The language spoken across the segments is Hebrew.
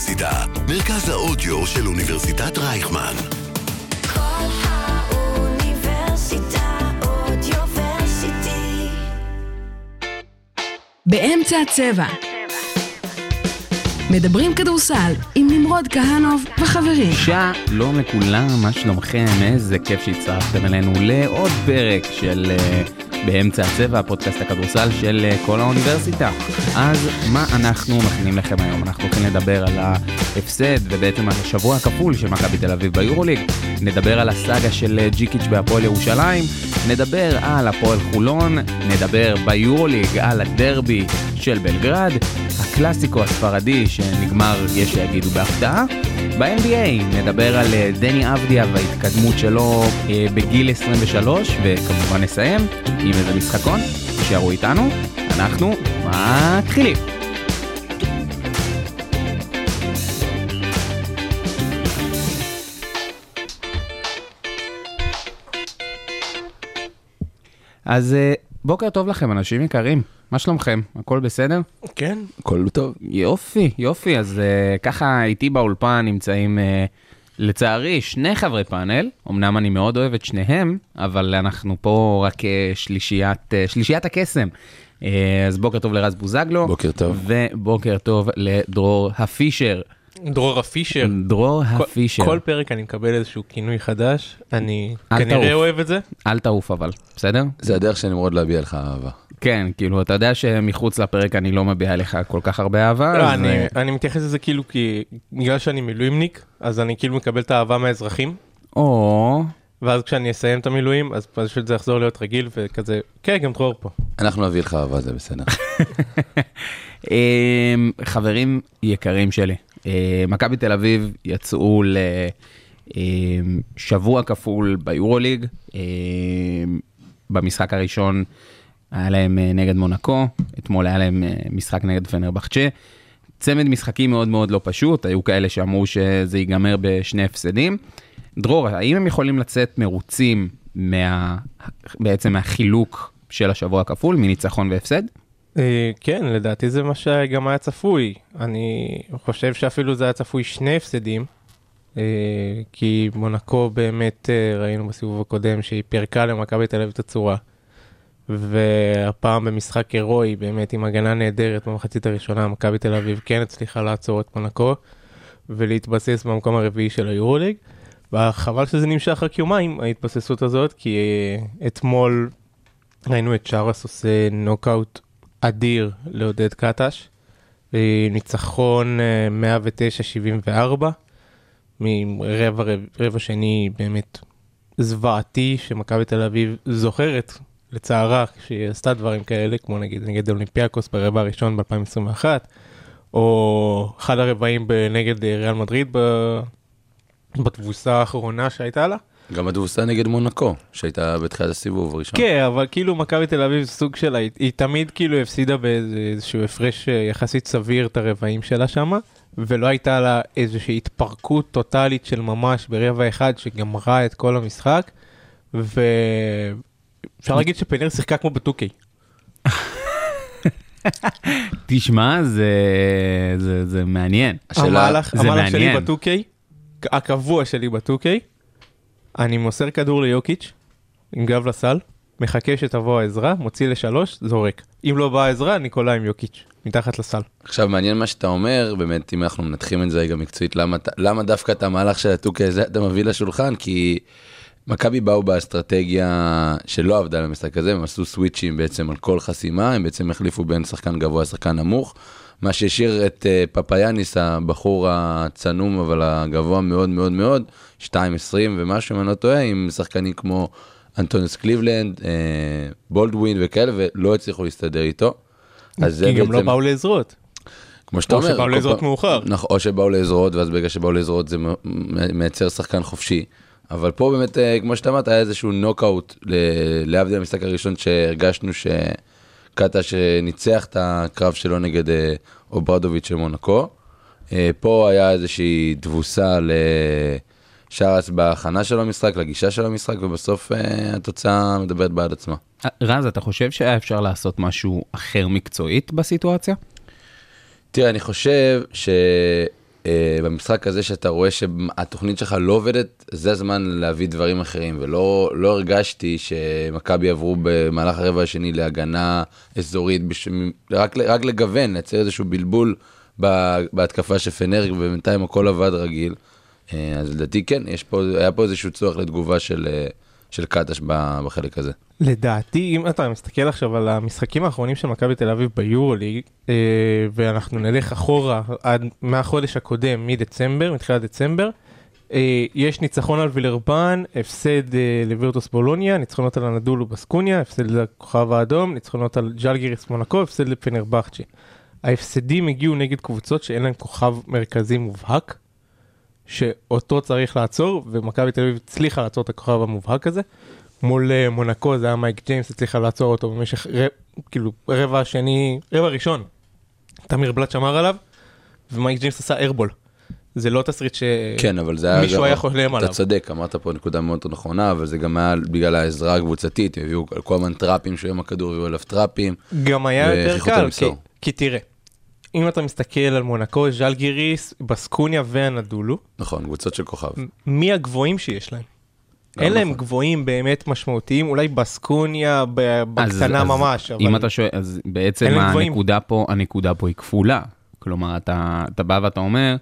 האוניברסיטה, מרכז האודיו של אוניברסיטת רייכמן. כל האוניברסיטה אודיוורסיטי. באמצע הצבע. מדברים כדורסל עם נמרוד כהנוב וחברים. שלום לכולם, מה שלומכם? איזה כיף שהצטרפתם אלינו לעוד פרק של אה, באמצע הצבע, הפודקאסט הכדורסל של אה, כל האוניברסיטה. אז מה אנחנו מכינים לכם היום? אנחנו הולכים לדבר על ההפסד ובעצם על השבוע הכפול של מכבי תל אביב ביורוליג. נדבר על הסאגה של אה, ג'יקיץ' בהפועל ירושלים. נדבר על הפועל חולון. נדבר ביורוליג על הדרבי של בלגרד. הקלאסיקו הספרדי שנגמר, יש שיגידו בהפתעה. ב-NBA נדבר על אה, דני אבדיה וההתקדמות שלו אה, בגיל 23, וכמובן נסיים עם איזה משחקון, תישארו איתנו, אנחנו מתחילים. אז אה, בוקר טוב לכם אנשים יקרים, מה שלומכם? הכל בסדר? כן, הכל טוב. יופי, יופי, אז uh, ככה איתי באולפן נמצאים uh, לצערי שני חברי פאנל, אמנם אני מאוד אוהב את שניהם, אבל אנחנו פה רק uh, שלישיית, uh, שלישיית הקסם. Uh, אז בוקר טוב לרז בוזגלו. בוקר טוב. ובוקר טוב לדרור הפישר. דרור הפישר. דרור הפישר. כל פרק אני מקבל איזשהו כינוי חדש, אני כנראה. אוהב את זה. אל תעוף אבל, בסדר? זה הדרך של נמרוד להביע לך אהבה. כן, כאילו, אתה יודע שמחוץ לפרק אני לא מביע לך כל כך הרבה אהבה. לא, אז, אני- אה, אני מתייחס לזה כאילו כי בגלל שאני מילואימניק, אז אני כאילו מקבל את האהבה מהאזרחים, או, ואז כשאני אסיים את המילואים, אז פשוט זה יחזור להיות רגיל וכזה, כן, גם דרור פה. אנחנו נביא לך אהבה, זה בסדר. אמ, חברים יקרים שלי, מכבי תל אביב יצאו לשבוע כפול ביורוליג. אמ, במשחק הראשון היה להם אה, נגד מונקו, אתמול היה להם אה, משחק נגד פנרבחצ'ה. צמד משחקים מאוד מאוד לא פשוט, היו כאלה שאמרו שזה ייגמר בשני הפסדים. דרור, האם הם יכולים לצאת מרוצים מה... בעצם מהחילוק של השבוע הכפול, מניצחון והפסד? אה, כן, לדעתי זה מה שגם היה צפוי. אני חושב שאפילו זה היה צפוי שני הפסדים, אה, כי מונקו באמת אה, ראינו בסיבוב הקודם שהיא פירקה למכבי תל אביב את הצורה. והפעם במשחק הירואי, באמת עם הגנה נהדרת במחצית הראשונה, מכבי תל אביב כן הצליחה לעצור את מונקו ולהתבסס במקום הרביעי של היורוליג. וחבל שזה נמשך רק יומיים, ההתבססות הזאת, כי אתמול ראינו את שרס עושה נוקאוט אדיר לעודד קטש. אה, ניצחון אה, 109-74, מרבע רבע, שני באמת זוועתי שמכבי תל אביב זוכרת לצערה שהיא עשתה דברים כאלה כמו נגיד נגד אולימפיאקוס ברבע הראשון ב-2021 או אחד הרבעים נגד אה, ריאל מדריד ב- בתבוסה האחרונה שהייתה לה. גם התבוסה נגד מונקו, שהייתה בתחילת הסיבוב הראשון. כן, אבל כאילו מכבי תל אביב זה סוג שלה, היא, היא תמיד כאילו הפסידה באיזשהו הפרש אה, יחסית סביר את הרבעים שלה שמה, ולא הייתה לה איזושהי התפרקות טוטאלית של ממש ברבע אחד שגמרה את כל המשחק, ואפשר להגיד שפנר שיחקה כמו בטוקי. תשמע, זה, זה, זה מעניין. השאלה- המהלך, זה המהלך שלי מעניין. בטוקי, הקבוע שלי בטוקי, אני מוסר כדור ליוקיץ' עם גב לסל, מחכה שתבוא העזרה, מוציא לשלוש, זורק. אם לא באה העזרה, אני קולע עם יוקיץ', מתחת לסל. עכשיו מעניין מה שאתה אומר, באמת אם אנחנו מנתחים את זה רגע מקצועית, למה, למה דווקא את המהלך של הטוקי הזה אתה מביא לשולחן? כי מכבי באו באסטרטגיה שלא עבדה למשחק הזה, הם עשו סוויצ'ים בעצם על כל חסימה, הם בעצם החליפו בין שחקן גבוה לשחקן נמוך, מה שהשאיר את אה, פפאיאניס, הבחור הצנום אבל הגבוה מאוד מאוד מאוד, 2.20 ומשהו אם אני לא טועה, עם שחקנים כמו אנטוניוס קליבלנד, אה, בולדווין וכאלה, ולא הצליחו להסתדר איתו. אז כי גם לא בעצם- באו לעזרות. כמו שאתה או אומר, שבאו לעזרות מאוחר. נכון, או שבאו לעזרות, ואז ברגע שבאו לעזרות זה מייצר שחקן חופשי. אבל פה באמת, אה, כמו שאתה אמרת, היה איזשהו נוקאוט, להבדיל המשחק הראשון שהרגשנו שקטש אה, ניצח את הקרב שלו נגד אה, אוברדוביץ' של מונקו. אה, פה היה איזושהי תבוסה לשרס בהכנה של המשחק, לגישה של המשחק, ובסוף אה, התוצאה מדברת בעד עצמה. רז, אתה חושב שהיה אפשר לעשות משהו אחר מקצועית בסיטואציה? תראה, אני חושב אה, במשחק הזה שאתה רואה שהתוכנית שלך לא עובדת, זה הזמן להביא דברים אחרים, ולא לא הרגשתי שמכבי עברו במהלך הרבע השני להגנה אזורית, בש... רק, רק לגוון, לייצר איזשהו בלבול בהתקפה של פנר, ובינתיים הכל עבד רגיל. אה, אז לדעתי כן, פה, היה פה איזשהו צורך לתגובה של, אה, של קטש ב- בחלק הזה. לדעתי, אם אתה מסתכל עכשיו על המשחקים האחרונים של מכבי תל אביב ביורוליג, אה, ואנחנו נלך אחורה עד מהחודש הקודם, מדצמבר, מתחילת דצמבר, אה, יש ניצחון על וילרבן, הפסד אה, לווירטוס בולוניה, ניצחונות על הנדולו בסקוניה, הפסד לכוכב האדום, ניצחונות על ג'לגיריס מונקו, הפסד לפנרבכצ'ה. ההפסדים הגיעו נגד קבוצות שאין להן כוכב מרכזי מובהק, שאותו צריך לעצור, ומכבי תל אביב הצליחה לעצור את הכוכב המובהק הזה. מול אה, מונקו זה היה מייק ג'יימס, הצליחה לעצור אותו במשך ר... כאילו רבע שני, רבע ראשון. תמיר בלאט שמר עליו, ומייק ג'יימס עשה airball. זה לא תסריט ש... כן, היה... היה חולם עליו. אתה צודק, אמרת פה נקודה מאוד נכונה, אבל זה גם היה בגלל העזרה הקבוצתית, הביאו כל הזמן טראפים שהוא עם הכדור, הביאו עליו טראפים. גם היה יותר קל, כי. כי תראה, אם אתה מסתכל על מונקו, ז'לגיריס, בסקוניה והנדולו, נכון, קבוצות של כוכב. מי הגבוהים שיש להם? אין להם נכון. גבוהים באמת משמעותיים, אולי בסקוניה בקטנה ממש, אבל אם אתה שואל, אז בעצם אין להם גבוהים. הנקודה פה, הנקודה פה היא כפולה. כלומר, אתה, אתה בא ואתה אומר,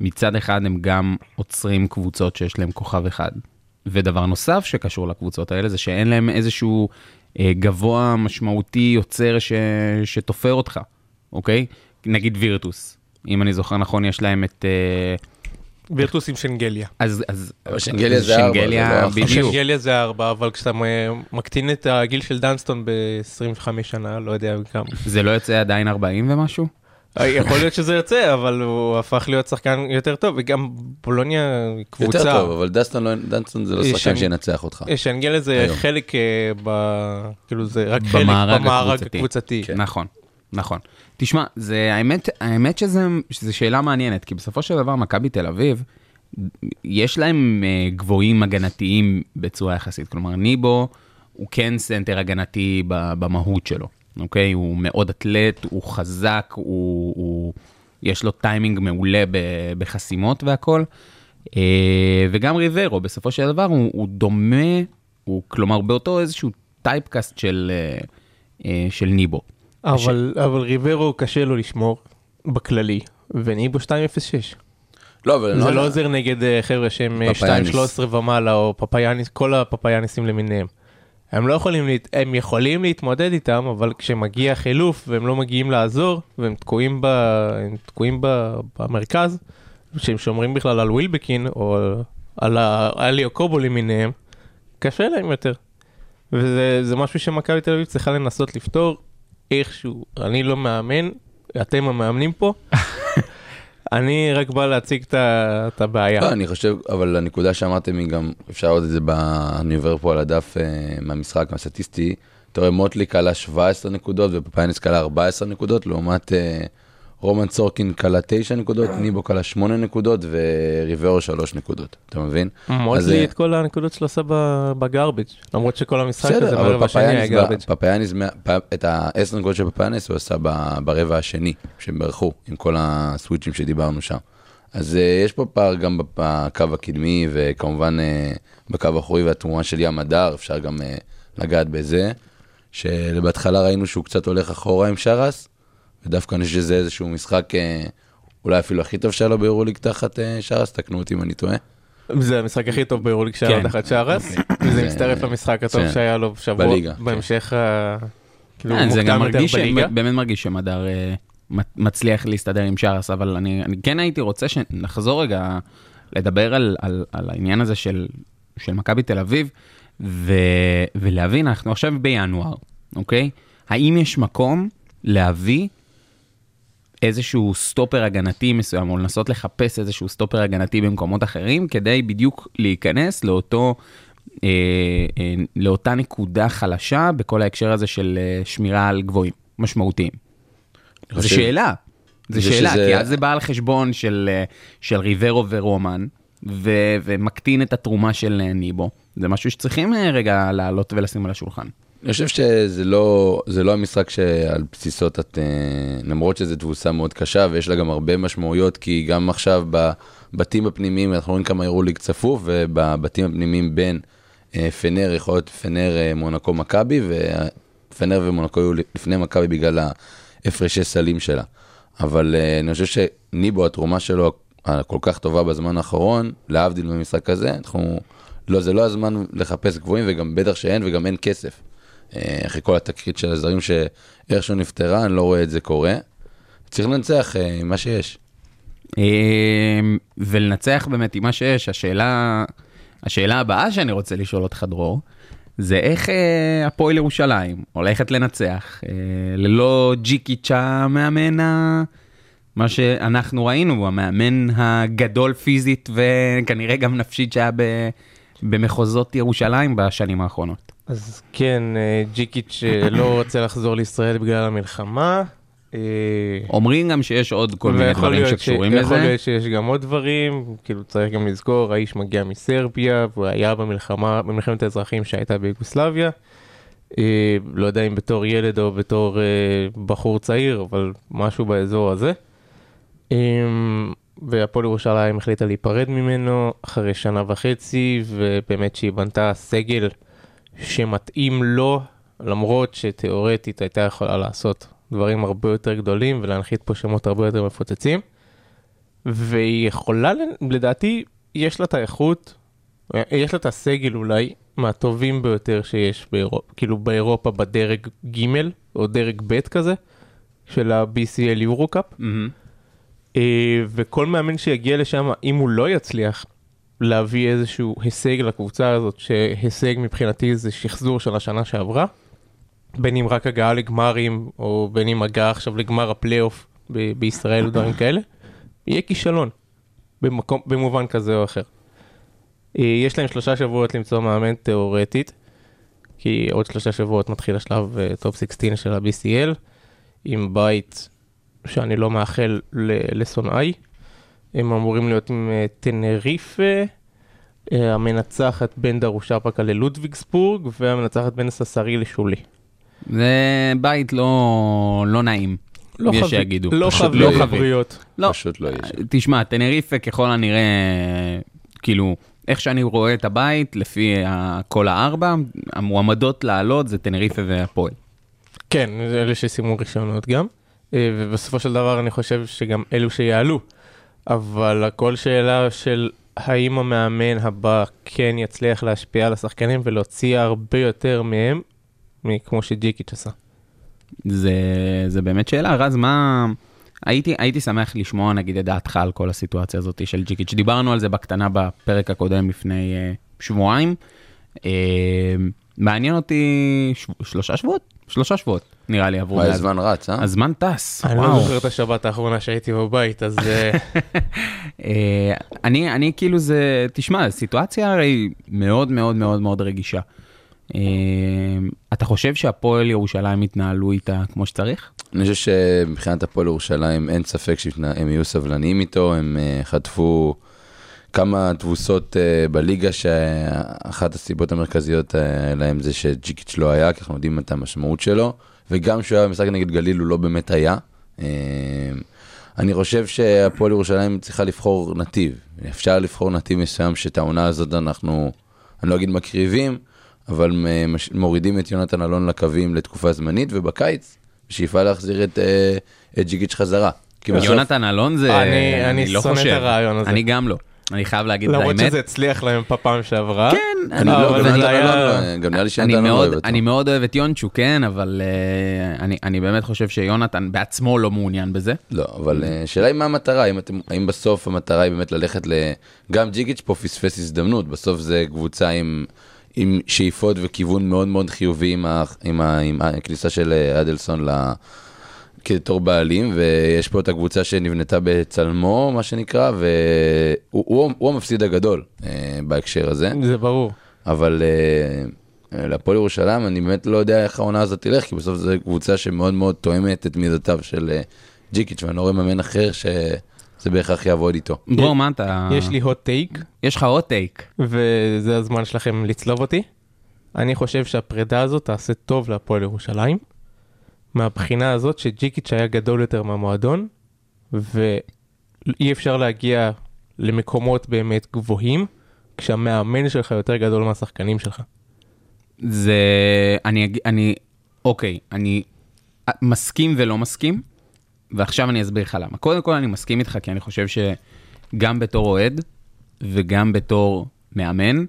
מצד אחד הם גם עוצרים קבוצות שיש להם כוכב אחד. ודבר נוסף שקשור לקבוצות האלה זה שאין להם איזשהו אה, גבוה משמעותי יוצר ש, שתופר אותך, אוקיי? נגיד וירטוס. אם אני זוכר נכון, יש להם את... אה, וירטוס עם שנגליה. אז, אז שנגליה זה ארבע, שנגליה, זה לא. בדיוק. שנגליה זה ארבע, אבל כשאתה מקטין את הגיל של דנסטון ב-25 שנה, לא יודע כמה. זה לא יוצא עדיין 40 ומשהו? יכול להיות שזה יוצא, אבל הוא הפך להיות שחקן יותר טוב, וגם בולוניה קבוצה. יותר טוב, אבל דסטון לא- דנסטון זה לא אה, שחקן שאני- שינצח אותך. שנגליה זה היום. חלק, אה, ב... כאילו זה רק חלק במארג במארג הקבוצתי. הקבוצתי. כן. נכון, נכון. תשמע, זה האמת, האמת שזה, שזה שאלה מעניינת, כי בסופו של דבר מכבי תל אביב, יש להם uh, גבוהים הגנתיים בצורה יחסית. כלומר, ניבו הוא כן סנטר הגנתי במהות שלו, אוקיי? הוא מאוד אתלט, הוא חזק, הוא, הוא, יש לו טיימינג מעולה בחסימות והכל. Uh, וגם ריברו, בסופו של דבר, הוא, הוא דומה, הוא כלומר באותו איזשהו typecast של, uh, uh, של ניבו. אבל אבל ריברו קשה לו לשמור בכללי, וניבו 2.06. לא, אבל זה אני לא עוזר נגד אה, חבר'ה שהם אה, פפאיאניס. 2.13 ומעלה, או פפאיאניס, כל הפפאיאניסים למיניהם. הם לא יכולים, להת... הם יכולים להתמודד איתם, אבל כשמגיע חילוף והם לא מגיעים לעזור, והם תקועים, ב... הם תקועים ב... במרכז, שהם שומרים בכלל על ווילבקין, או על האליו קובו למיניהם, קשה להם יותר. וזה זה משהו שמכבי תל אביב צריכה לנסות לפתור איכשהו. אני לא מאמן, אתם המאמנים פה. אני רק בא להציג את הבעיה. לא, אני חושב, אבל הנקודה שאמרתם היא גם, אפשר לראות את זה, ב... אני עובר פה על הדף אה, מהמשחק הסטטיסטי, אתה רואה מוטלי קלה 17 נקודות ופפיינס קלה 14 נקודות, לעומת אה, רומן צורקין קלע 9 נקודות, ניבו קלע 8 נקודות וריברו 3 נקודות, אתה מבין? אז, מוטלי אה, את כל הנקודות שלו עשה ב- ב garbage למרות שכל המשחק הזה ברבע אבל השני היה פפיינס, garbage. ב- פפיינס, מה- פ- את ה-10 נקודות של פפיינס הוא עשה ברבע השני, שהם ברחו, עם כל הסוויצ'ים שדיברנו שם. אז אה, יש פה פער גם בקו הקדמי, וכמובן אה, בקו האחורי והתרומה של ים הדר, אפשר גם אה, לגעת בזה, שבהתחלה ראינו שהוא קצת הולך אחורה עם שרס, ודווקא אני חושב שזה איזשהו משחק אה, אולי אפילו הכי טוב שהיה לו ביורוליג תחת אה, שרס, תקנו אותי אם אני טועה. זה המשחק הכי טוב ביורוליג שהיה לו כן. תחת שרס, וזה זה- מצטרף למשחק הטוב כן. שהיה לו שבוע בליגה, כן. בהמשך ה... כאילו זה גם מוקדם יותר מרגיש, בליגה. באמת מרגיש שמדר אה, מצ- מצליח להסתדר עם שרס, אבל אני, אני כן הייתי רוצה שנחזור רגע לדבר על, על, על העניין הזה של, של מכבי תל אביב, ו, ולהבין, אנחנו עכשיו בינואר, אוקיי? האם יש מקום להביא איזשהו סטופר הגנתי מסוים, או לנסות לחפש איזשהו סטופר הגנתי במקומות אחרים, כדי בדיוק להיכנס לאותו, אה, אה, לאותה נקודה חלשה בכל ההקשר הזה של אה, שמירה על גבוהים משמעותיים. זו שאלה, זו שאלה, שזה- כי אז זה בא על חשבון של, אה, של ריברו ורומן, ו, ומקטין את התרומה של אה, ניבו. זה משהו שצריכים אה, רגע לעלות ולשים על השולחן. אני חושב שזה לא, זה לא המשחק שעל בסיסו אתה, ת- למרות שזו תבוסה מאוד קשה ויש לה גם הרבה משמעויות, כי גם עכשיו בבתים הפנימיים, אנחנו רואים כמה אירוליג צפוף, ובבתים הפנימיים בין אה, פנר, יכול להיות פנר, אה, מונקו, מכבי, ופנר ומונקו היו לפני מכבי בגלל ההפרשי סלים שלה. אבל אה, אני חושב שניבו, התרומה שלו הכל כך טובה בזמן האחרון, להבדיל במשחק הזה, אנחנו, לא, זה לא הזמן לחפש גבוהים, וגם בטח שאין, וגם אין כסף. אה, אחרי כל התקרית של הזרים שאיכשהו נפתרה, אני לא רואה את זה קורה. צריך לנצח אה, עם מה שיש. אמ, ולנצח באמת עם מה שיש, השאלה, השאלה הבאה שאני רוצה לשאול אותך, דרור, זה איך אה, הפועל ירושלים הולכת לנצח אה, ללא ג'יקיץ' המאמן, ה... מה שאנחנו ראינו, המאמן הגדול פיזית וכנראה גם נפשית שהיה ב... במחוזות ירושלים בשנים האחרונות. אז כן, אה, ג'יקיץ' אה, לא רוצה לחזור לישראל בגלל המלחמה. אה, אומרים גם שיש עוד כל מיני דברים שקשורים ש... יכול לזה. להיות שיש גם עוד דברים, כאילו צריך גם לזכור, האיש מגיע מסרביה, והוא היה במלחמה, במלחמת האזרחים שהייתה ביוגוסלביה. לא יודע אם בתור ילד או בתור בחור צעיר, אבל משהו באזור הזה. והפועל ירושלים החליטה להיפרד ממנו אחרי שנה וחצי, ובאמת שהיא בנתה סגל שמתאים לו, למרות שתיאורטית הייתה יכולה לעשות דברים הרבה יותר גדולים ולהנחית פה שמות הרבה יותר מפוצצים. והיא יכולה, לדעתי, יש לה את האיכות, יש לה את הסגל אולי מהטובים ביותר שיש באירופה, כאילו באירופה בדרג ג' או דרג ב' כזה, של ה-BCL יורו-קאפ. מהמם. אה, וכל מאמן שיגיע לשם, אם הוא לא יצליח להביא איזשהו הישג לקבוצה הזאת, שהישג מבחינתי זה שחזור של השנה שעברה, בין אם רק הגעה לגמרים, או בין אם הגעה עכשיו לגמר הפלייאוף ב- בישראל ודברים כאלה, יהיה כישלון, במקום, במובן כזה או אחר. אה, יש להם שלושה שבועות למצוא מאמן תיאורטית, כי עוד שלושה שבועות מתחיל השלב אה, top 16 של ה-BCL, עם בית שאני לא מאחל לשונאי. הם אמורים להיות עם אה, טנריפה, אה, המנצחת בין דרושפקה ללודוויגסבורג, והמנצחת בין סאסארי לשולה. זה בית לא, לא נעים, יש חבי- שיגידו. לא חבי- לא לא. חבריות. לא, פשוט לא שם. תשמע, טנריפה ככל הנראה, כאילו, איך שאני רואה את הבית, לפי ה- כל הארבע, המועמדות לעלות זה טנריפה והפועל. כן, זה אלה שסיימו ראשונות גם. אה, ובסופו של דבר אני חושב שגם אלו שיעלו. אבל הכל שאלה של האם המאמן הבא כן יצליח להשפיע על השחקנים ולהוציא הרבה יותר מהם, כמו שג'יקיץ' עשה. זה, זה באמת שאלה, רז, מה... הייתי, הייתי שמח לשמוע נגיד את דעתך על כל הסיטואציה הזאת של ג'יקיץ'. דיברנו על זה בקטנה בפרק הקודם לפני uh, שבועיים. Uh, מעניין אותי ש... שלושה שבועות? שלושה שבועות נראה לי עברו. וואי. הזמן רץ, אה? הזמן טס, אני לא. זוכר את השבת האחרונה שהייתי בבית, אז אה, אה, אני, אני כאילו זה, תשמע, סיטואציה הרי מאוד מאוד מאוד מאוד רגישה. אה, אתה חושב שהפועל ירושלים התנהלו איתה כמו שצריך? אני חושב שמבחינת הפועל ירושלים אין ספק שהם יהיו סבלניים איתו, הם חטפו כמה תבוסות אה, בליגה שאחת הסיבות המרכזיות אה, להם זה שג'יקיץ' לא היה, כי אנחנו יודעים את המשמעות שלו, וגם כשהוא היה במשחק נגד גליל הוא לא באמת היה. אה, אני חושב שהפועל ירושלים צריכה לבחור נתיב, אפשר לבחור נתיב מסוים שאת העונה הזאת אנחנו, אני לא אגיד מקריבים, אבל מש- מורידים את יונתן אלון לקווים לתקופה זמנית, ובקיץ, בשאיפה להחזיר את, אה, את ג'יגיץ' חזרה. כי בסוף, יונתן אלון זה, אני- אני לא שונא את חושב. הרעיון הזה. אני גם לא. אני חייב להגיד את למרות האמת. שזה הצליח להם בפעם שעברה. כן, אני אבל לא, גם לא, נראה לי שיונתן לא מאוד, אוהב אותו. אני מאוד אוהב את יונצ'ו, כן, אבל uh, אני, באמת חושב שיונתן בעצמו לא מעוניין בזה. לא, אבל אה, השאלה היא מה המטרה, האם בסוף המטרה היא באמת ללכת ל... גם ג'יגיץ' פה פספס הזדמנות, בסוף זה קבוצה עם, עם שאיפות וכיוון מאוד מאוד חיובי עם, ה, עם, ה, עם הכניסה של אה, אדלסון ל... כתור בעלים, ויש פה את הקבוצה שנבנתה בצלמו, מה שנקרא, והוא הוא, הוא המפסיד הגדול אה, בהקשר הזה. זה ברור. אבל uh, להפועל ירושלים, אני באמת לא יודע איך העונה הזאת תלך, כי בסוף זו קבוצה שמאוד מאוד תואמת את מידותיו של uh, ג'יקיץ', ואני לא רואה מאמן אחר שזה בהכרח יעבוד איתו. דרור, מה אתה... יש לי hot take, יש לך עוד טייק. וזה הזמן שלכם לצלוב אותי. אני חושב שהפרידה הזאת תעשה טוב להפועל ירושלים, מהבחינה הזאת שג'יקיץ' היה גדול יותר מהמועדון, ואי אפשר להגיע למקומות באמת גבוהים, כשהמאמן שלך יותר גדול מהשחקנים שלך. זה... אני... אני... אוקיי, אני מסכים ולא מסכים, ועכשיו אני אסביר לך למה. קודם כל אני מסכים איתך, כי אני חושב שגם בתור אוהד וגם בתור מאמן,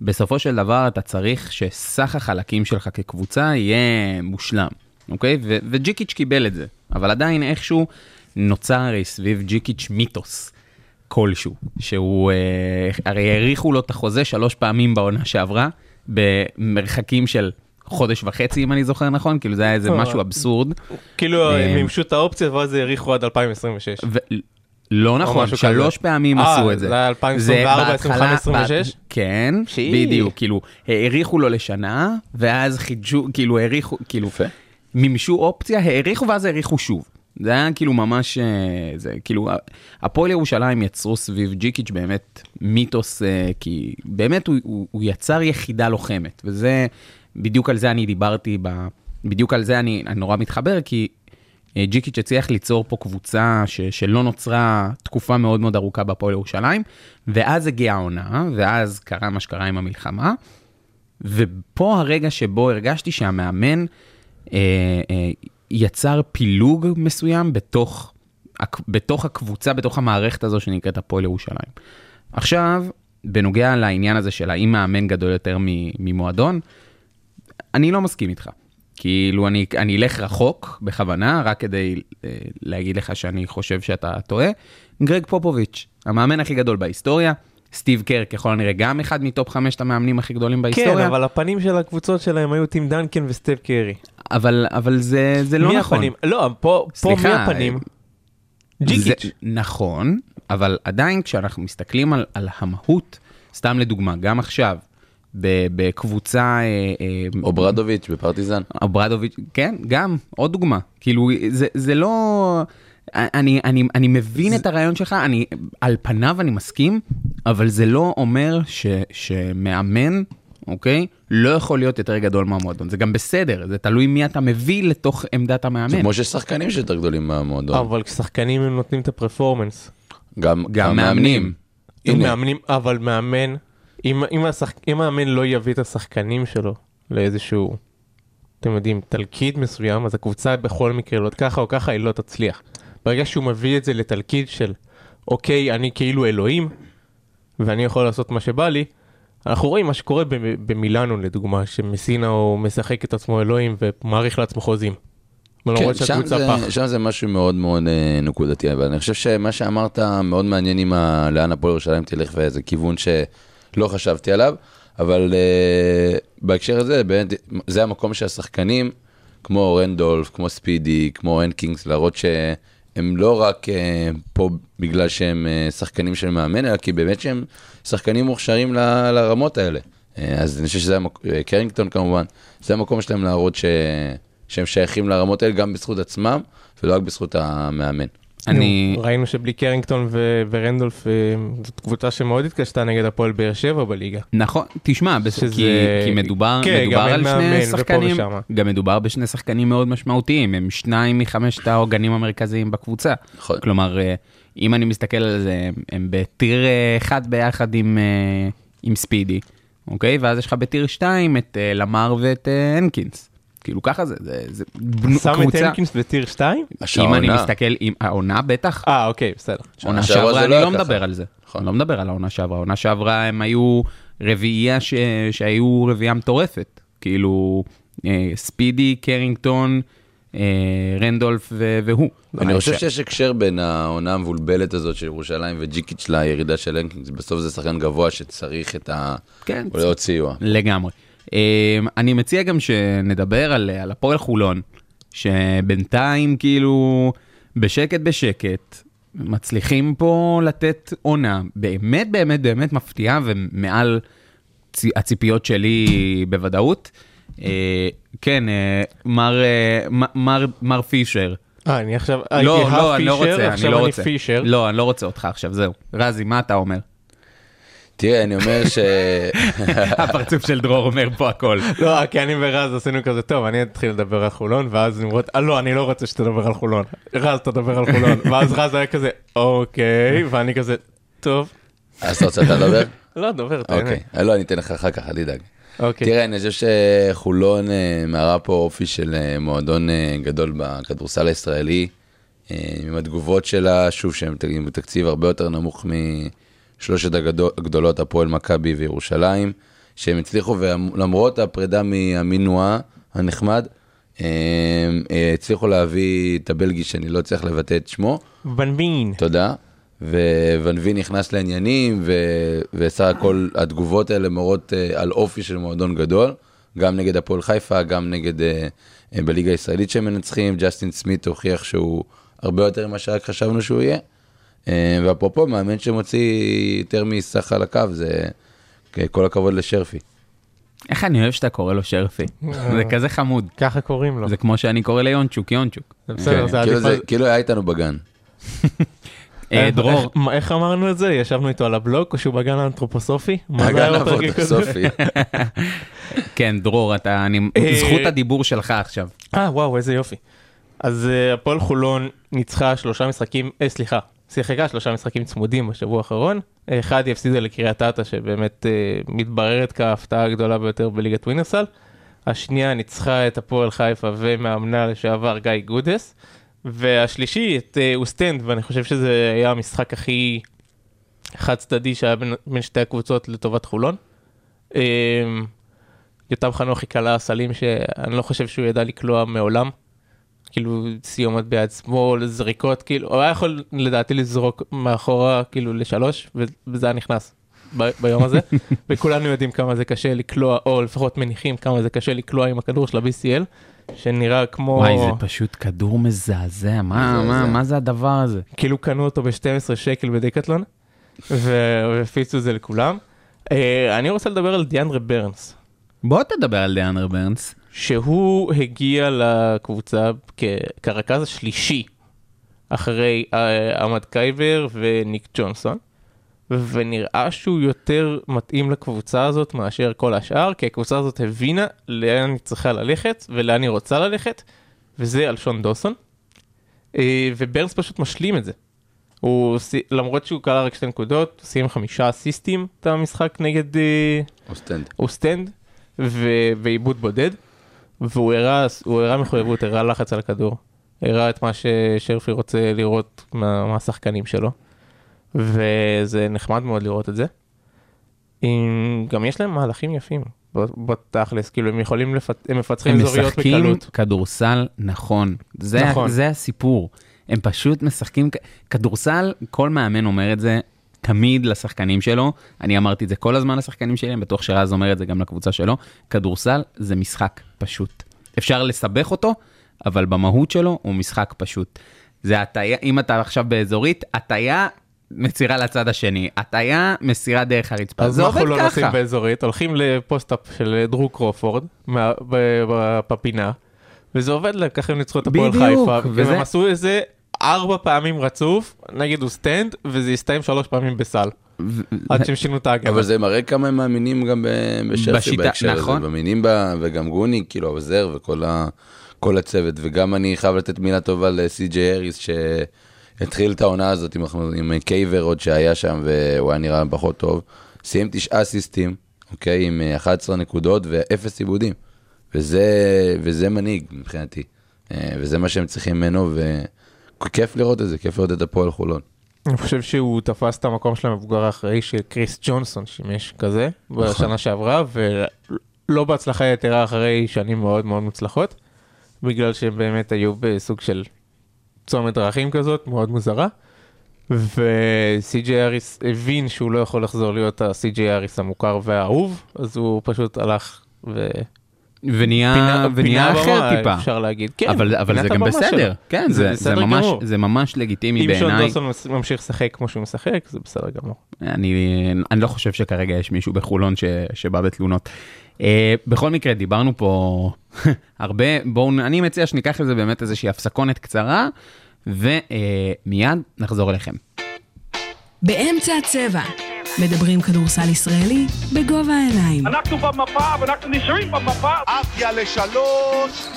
בסופו של דבר אתה צריך שסך החלקים שלך כקבוצה יהיה מושלם, אוקיי? ו- וג'יקיץ' קיבל את זה, אבל עדיין איכשהו נוצר הרי סביב ג'יקיץ' מיתוס כלשהו, שהוא, אה, הרי האריכו לו את החוזה שלוש פעמים בעונה שעברה, במרחקים של חודש וחצי, אם אני זוכר נכון, כאילו זה היה איזה אה. משהו אבסורד. כאילו אה, הם מימשו את האופציה ואז האריכו עד 2026. ו- לא נכון, שלוש. פעמים אה, עשו את זה. זה היה 2024, בהתחלה- 25, 26? כן, בדיוק, כאילו, האריכו לו לשנה, ואז חידשו, כאילו, האריכו, כאילו. מימשו אופציה, האריכו ואז האריכו שוב. זה היה כאילו ממש, אה, זה כאילו, הפועל ירושלים יצרו סביב ג'יקיץ' באמת מיתוס, אה, כי באמת הוא, הוא, הוא יצר יחידה לוחמת, וזה, בדיוק על זה אני דיברתי, ב, בדיוק על זה אני, אני נורא מתחבר, כי אה, ג'יקיץ' הצליח ליצור פה קבוצה ש, שלא נוצרה תקופה מאוד מאוד ארוכה בהפועל ירושלים, ואז הגיעה העונה, ואז קרה מה שקרה עם המלחמה, ופה הרגע שבו הרגשתי שהמאמן יצר פילוג מסוים בתוך, בתוך הקבוצה, בתוך המערכת הזו שנקראת הפועל ירושלים. עכשיו, בנוגע לעניין הזה של האם מאמן גדול יותר ממועדון, אני לא מסכים איתך. כאילו, אני, אני אלך רחוק בכוונה, רק כדי אה, להגיד לך שאני חושב שאתה טועה. גרג פופוביץ', המאמן הכי גדול בהיסטוריה, סטיב קר ככל הנראה גם אחד מטופ חמשת המאמנים הכי גדולים בהיסטוריה. כן, אבל הפנים של הקבוצות שלהם היו טים דנקן וסטב קרי. אבל, אבל זה, זה לא מי נכון. הפנים? לא, פה פה מי סליחה, הפנים? זה, ג'יקיץ'. נכון, אבל עדיין כשאנחנו מסתכלים על, על המהות, סתם לדוגמה, גם עכשיו, בקבוצה... אה, אה, אוברדוביץ' בפרטיזן. אברדוביץ', כן, גם, עוד דוגמה. כאילו, זה, זה לא... אני, אני, אני מבין את הרעיון שלך, אני, על פניו אני מסכים, אבל זה לא אומר ש, שמאמן, אוקיי, לא יכול להיות יותר גדול מהמועדון. זה גם בסדר, זה תלוי מי אתה מביא לתוך עמדת זה המאמן. כמו שיש שחקנים שיותר גדולים מהמועדון. אבל כששחקנים הם נותנים את הפרפורמנס. גם גם מאמנים. אם הנה, מאמנים, אבל מאמן, אם, אם, השח... אם מאמן לא יביא את השחקנים שלו לאיזשהו, אתם יודעים, תלכיד מסוים, אז הקבוצה בכל מקרה, לא ככה או ככה, היא לא תצליח. ברגע שהוא מביא את זה לתלכיד של, אוקיי, אני כאילו אלוהים, ואני יכול לעשות מה שבא לי, אנחנו רואים מה שקורה במילאנו לדוגמה, שמסינה הוא משחק את עצמו אלוהים ומעריך לעצמו חוזים. למרות כן, שם זה, פח. שם זה משהו מאוד מאוד אה, נקודתי, אבל אני חושב שמה שאמרת מאוד מעניין עם ה... לאן הפועל ירושלים תלך ואיזה כיוון שלא חשבתי עליו, אבל אה, בהקשר הזה, באמת, זה המקום שהשחקנים, כמו רנדולף, כמו ספידי, כמו הנקינגס, להראות שהם לא רק אה, פה בגלל שהם אה, שחקנים של מאמן, אלא כי באמת שהם שחקנים מוכשרים ל- לרמות האלה. אה, אז אני חושב שזה המקום, קרינגטון כמובן, זה המקום שלהם להראות ש... שהם שייכים לרמות האלה גם בזכות עצמם ולא רק בזכות המאמן. אני... נו, ראינו שבלי קרינגטון ו- ורנדולף אה, זאת קבוצה שמאוד התקשתה נגד הפועל באר שבע בליגה. נכון, תשמע. שזה- כי, כי מדובר, כן, מדובר על שני שחקנים. גם מדובר בשני שחקנים מאוד משמעותיים, הם שניים מחמשת העוגנים המרכזיים בקבוצה. נכון. כלומר, אה, אם אני מסתכל על זה, הם- הם בטיר אה, אחד ביחד עם, עם ספידי, אוקיי? ואז יש לך בטיר שתיים את למר ואת הנקינס. כאילו ככה זה, זה, זה בנו- שם את קבוצה, הנקינס בטיר 2? אם אני. מסתכל, עם העונה בטח, אה אוקיי בסדר. עונה שעברה אני לא לא מדבר. על זה. נכון. אני לא מדבר על העונה שעברה. העונה שעברה הם היו רביעייה ש... שהיו רביעייה מטורפת. כאילו, אה, ספידי, קרינגטון, אה, רנדולף ו... והוא. אני חושב ש- שיש הקשר בין העונה המבולבלת הזאת של ירושלים וג'יקיץ' לירידה של הנקינס, בסוף זה שחקן גבוה שצריך את ה... כן, עוד סיוע. לגמרי. אה, אני מציע גם שנדבר על, על הפועל חולון, שבינתיים כאילו בשקט בשקט מצליחים פה לתת עונה באמת באמת באמת מפתיעה ומעל הציפיות שלי בוודאות. אה, כן, אה, מר, אה, מר, מר פישר. אה אני עכשיו לא, הייתי לא, אני לא רוצה, אני לא רוצה. לא, אני לא רוצה אותך עכשיו, זהו. רזי, מה אתה אומר? תראה, אני אומר ש... הפרצוף של דרור אומר פה הכל. לא, כי אני ורז עשינו כזה, טוב, אני אתחיל לדבר על חולון, ואז נמרוד, אה לא, אני לא רוצה שתדבר על חולון. רז, תדבר על חולון. ואז רז היה כזה, אוקיי, ואני כזה, טוב. אז אתה רוצה לדבר? לא, דבר, תהנה. אוקיי. אה, לא, אני אתן לך אחר כך, אל תדאג. אוקיי. תראה, אני חושב שחולון אה, מראה פה אופי של מועדון גדול בכדורסל הישראלי, עם התגובות שלה, שוב, שהם ת- עם תקציב הרבה יותר נמוך משלושת הגדול- הגדולות, הפועל מכבי וירושלים, שהם הצליחו, ולמרות הפרידה מעמינואה הנחמד, אה, אה, הצליחו להביא את הבלגי שאני לא צריך לבטא את שמו, ון תודה. וונבי נכנס לעניינים, ו- וסך הכל התגובות האלה מורות אה, על אופי של מועדון גדול, גם נגד הפועל חיפה, גם נגד בליגה הישראלית שהם מנצחים, ג'סטין סמית הוכיח שהוא הרבה יותר ממה שרק חשבנו שהוא יהיה. אה, ואפרופו, מאמן שמוציא יותר מסך על הקו, זה אה, כל הכבוד לשרפי. איך אני אוהב שאתה קורא לו שרפי. זה כזה חמוד. ככה קוראים לו. זה כמו שאני קורא ליונצ'וק, יונצ'וק. זה בסדר, כן, זה כאילו עדיף. כאילו היה איתנו בגן. אה, דרור, איך- אמרנו את זה? ישבנו איתו על הבלוק, או שהוא בגן האנתרופוסופי? הקודם? הפוטוסופי. כן, דרור, אתה, אני, אה, זכות הדיבור שלך עכשיו. אה, וואו, איזה יופי. אז אה, הפועל חולון ניצחה שלושה משחקים, אה, סליחה, שיחקה שלושה משחקים צמודים בשבוע האחרון. אחד היא הפסידה לקריית אתא, שבאמת אה, מתבררת כההפתעה הגדולה ביותר בליגת ווינרסל. השנייה ניצחה את הפועל חיפה ומאמנה לשעבר גיא גודס. והשלישי את אה, אוסטנד, ואני חושב שזה היה המשחק הכי חד צדדי שהיה בין, בין שתי הקבוצות לטובת חולון. אה, יותם חנוכי קלע סלים שאני לא חושב שהוא ידע לקלוע מעולם. כאילו סיומת ביד שמאל, זריקות, כאילו, הוא היה יכול לדעתי לזרוק מאחורה כאילו לשלוש, וזה היה נכנס ב- ביום הזה. וכולנו יודעים כמה זה קשה לקלוע, או לפחות מניחים כמה זה קשה לקלוע עם הכדור של ה-BCL, שנראה כמו, וואי, זה פשוט כדור מזעזע, מה, מה, מה זה הדבר הזה? כאילו קנו אותו ב-12 שקל בדקטלון, ו- והפיצו את זה לכולם. אה, אני רוצה לדבר על דיאנדרה ברנס. בוא תדבר על דיאנר ברנס. שהוא הגיע לקבוצה כ- כרכז השלישי אחרי אה, עמד קייבר וניק ג'ונסון, ונראה שהוא יותר מתאים לקבוצה הזאת מאשר כל השאר, כי הקבוצה הזאת הבינה לאן היא צריכה ללכת ולאן היא רוצה ללכת, וזה על שון דוסון. אה, וברנס פשוט משלים את זה. הוא, למרות שהוא קלע רק שתי נקודות, הוא סיים חמישה אסיסטים את המשחק נגד אה, אוסטנד. אוסטנד ו- ואיבוד בודד, והוא הראה, הוא הראה מחויבות, הראה לחץ על הכדור, הראה את מה ששרפי רוצה לראות מה, מהשחקנים שלו, וזה נחמד מאוד לראות את זה. עם, גם יש להם מהלכים יפים, בתכלס, כאילו הם יכולים, לפת... הם מפצחים הם אזוריות משחקים בקלות. כדורסל נכון. זה, נכון. זה הסיפור. הם פשוט משחקים, כדורסל, כל מאמן אומר את זה תמיד לשחקנים שלו. אני אמרתי את זה כל הזמן לשחקנים שלי, אני בטוח שרז אומר את זה גם לקבוצה שלו. כדורסל זה משחק פשוט. אפשר לסבך אותו, אבל במהות שלו הוא משחק פשוט. זה הטיה, אם אתה עכשיו באזורית, הטיה מסירה לצד השני, הטיה מסירה דרך הרצפה. אז זה עובד אנחנו לא ככה. עושים באזורית? הולכים ל post-up של דרו קרופורד בפינה, וזה עובד להם, ככה הם ניצחו את הפועל חיפה, והם עשו את זה ארבע פעמים רצוף, נגד אוסטנד, וזה הסתיים שלוש פעמים בסל, ו- עד שהם שינו את ההגנה. אבל זה מראה כמה הם מאמינים גם ב- בשרפי בשיטה, בהקשר הזה, נכון. מאמינים בה, וגם גוני, כאילו העוזר וכל ה- כל הצוות, וגם אני חייב לתת מילה טובה לסי.ג'יי האריס, שהתחיל את העונה הזאת עם, עם קייבר עוד שהיה שם, והוא היה נראה פחות טוב, סיים תשעה אסיסטים, אוקיי, עם אה, 11 נקודות ואפס עיבודים, וזה, וזה מנהיג מבחינתי, אה, וזה מה שהם צריכים ממנו, וכיף לראות את זה, כיף לראות את הפועל חולון. אני חושב שהוא תפס את המקום של המבוגר האחראי שקריס ג'ונסון שימש כזה, נכון. בשנה שעברה, ולא בהצלחה יתרה אחרי שנים מאוד מאוד מוצלחות, בגלל שהם באמת היו בסוג של צומת דרכים כזאת, מאוד מוזרה. וסי.ג'יי אריס הבין שהוא לא יכול לחזור להיות הסי.ג'יי אריס המוכר והאהוב, אז הוא פשוט הלך ו... ונהיה, פינה- ונהיה פינה אחר טיפה. אפשר להגיד. כן, אבל, אבל זה גם בסדר, שלו. כן, זה זה, ממש, גמור. זה ממש לגיטימי אם שון בעיניי. דוסון ממשיך לשחק כמו שהוא משחק, זה בסדר גמור. אני, אני לא חושב שכרגע יש מישהו בחולון ש, שבא בתלונות. Uh, בכל מקרה, דיברנו פה הרבה, בואו, אני מציע שניקח לזה באמת איזושהי הפסקונת קצרה, ומיד נחזור אליכם. באמצע הצבע, מדברים כדורסל ישראלי בגובה העיניים. אנחנו במפה ואנחנו נשארים במפה. עפיה לשלוש,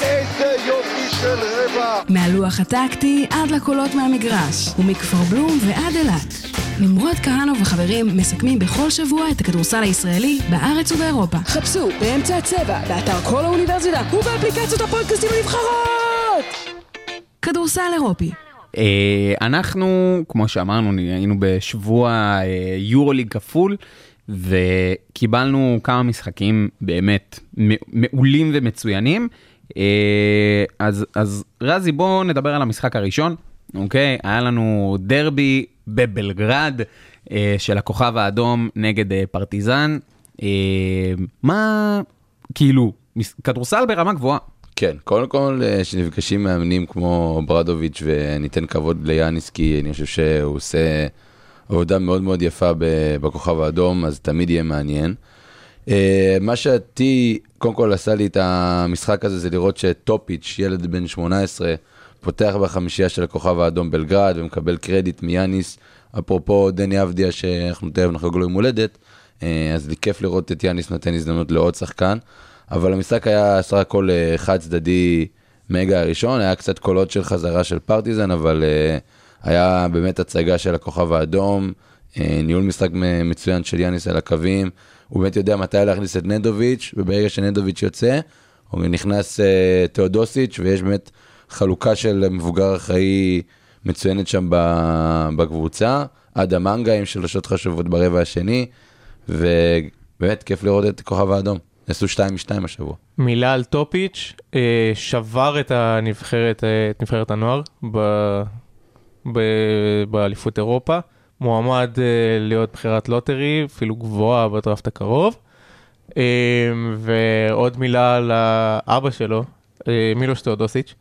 איזה יופי של רבע. מהלוח הטקטי עד לקולות מהמגרש, ומכפר בלום ועד אילת. נמרוד כהנוב וחברים מסכמים בכל שבוע את הכדורסל הישראלי בארץ ובאירופה. חפשו באמצע הצבע, באתר כל האוניברסיטה ובאפליקציות הפודקאסטים הנבחרות! כדורסל אירופי. אה, אנחנו, כמו שאמרנו, היינו בשבוע אה, יורוליג כפול, וקיבלנו כמה משחקים באמת מעולים ומצוינים. אה, אז, אז רזי, בוא נדבר על המשחק הראשון, אוקיי? היה לנו דרבי בבלגרד של הכוכב האדום נגד פרטיזן. מה, כאילו, כדורסל ברמה גבוהה. כן, קודם כל, אה, שנפגשים מאמנים כמו ברדוביץ' וניתן כבוד ליאניס, כי אני חושב שהוא עושה עבודה מאוד מאוד יפה בכוכב האדום, אז תמיד יהיה מעניין. אה, מה שאותי, קודם כל עשה לי את המשחק הזה, זה לראות שטופיץ', ילד בן 18, פותח בחמישייה של הכוכב האדום בלגרד ומקבל קרדיט מיאניס. אפרופו דני אבדיה, שאנחנו תכף נחגוג לו יום הולדת, אה, אז כיף לראות את יאניס נותן הזדמנות לעוד שחקן. אבל המשחק היה סך הכל אה, חד צדדי מגה הראשון, היה קצת קולות של חזרה של פרטיזן, אבל אה, היה באמת הצגה של הכוכב האדום, אה, ניהול משחק מצוין של יאניס על הקווים, הוא באמת יודע מתי להכניס את נדוביץ', וברגע שנדוביץ' יוצא, הוא נכנס תאודוסיץ', ויש באמת חלוקה של מבוגר אחראי מצוינת שם בקבוצה, אדם האנגה עם שלושות חשובות ברבע השני, ובאמת כיף לראות את הכוכב האדום. עשו 2 מ-2 השבוע. מילה על טופיץ', אה, שבר את הנבחרת, אה, את נבחרת הנוער ב- ב- באליפות אירופה, מועמד אה, להיות בחירת lottery, אפילו גבוהה בדראפט הקרוב. ועוד מילה על האבא שלו, מילוש תאודוסיץ'.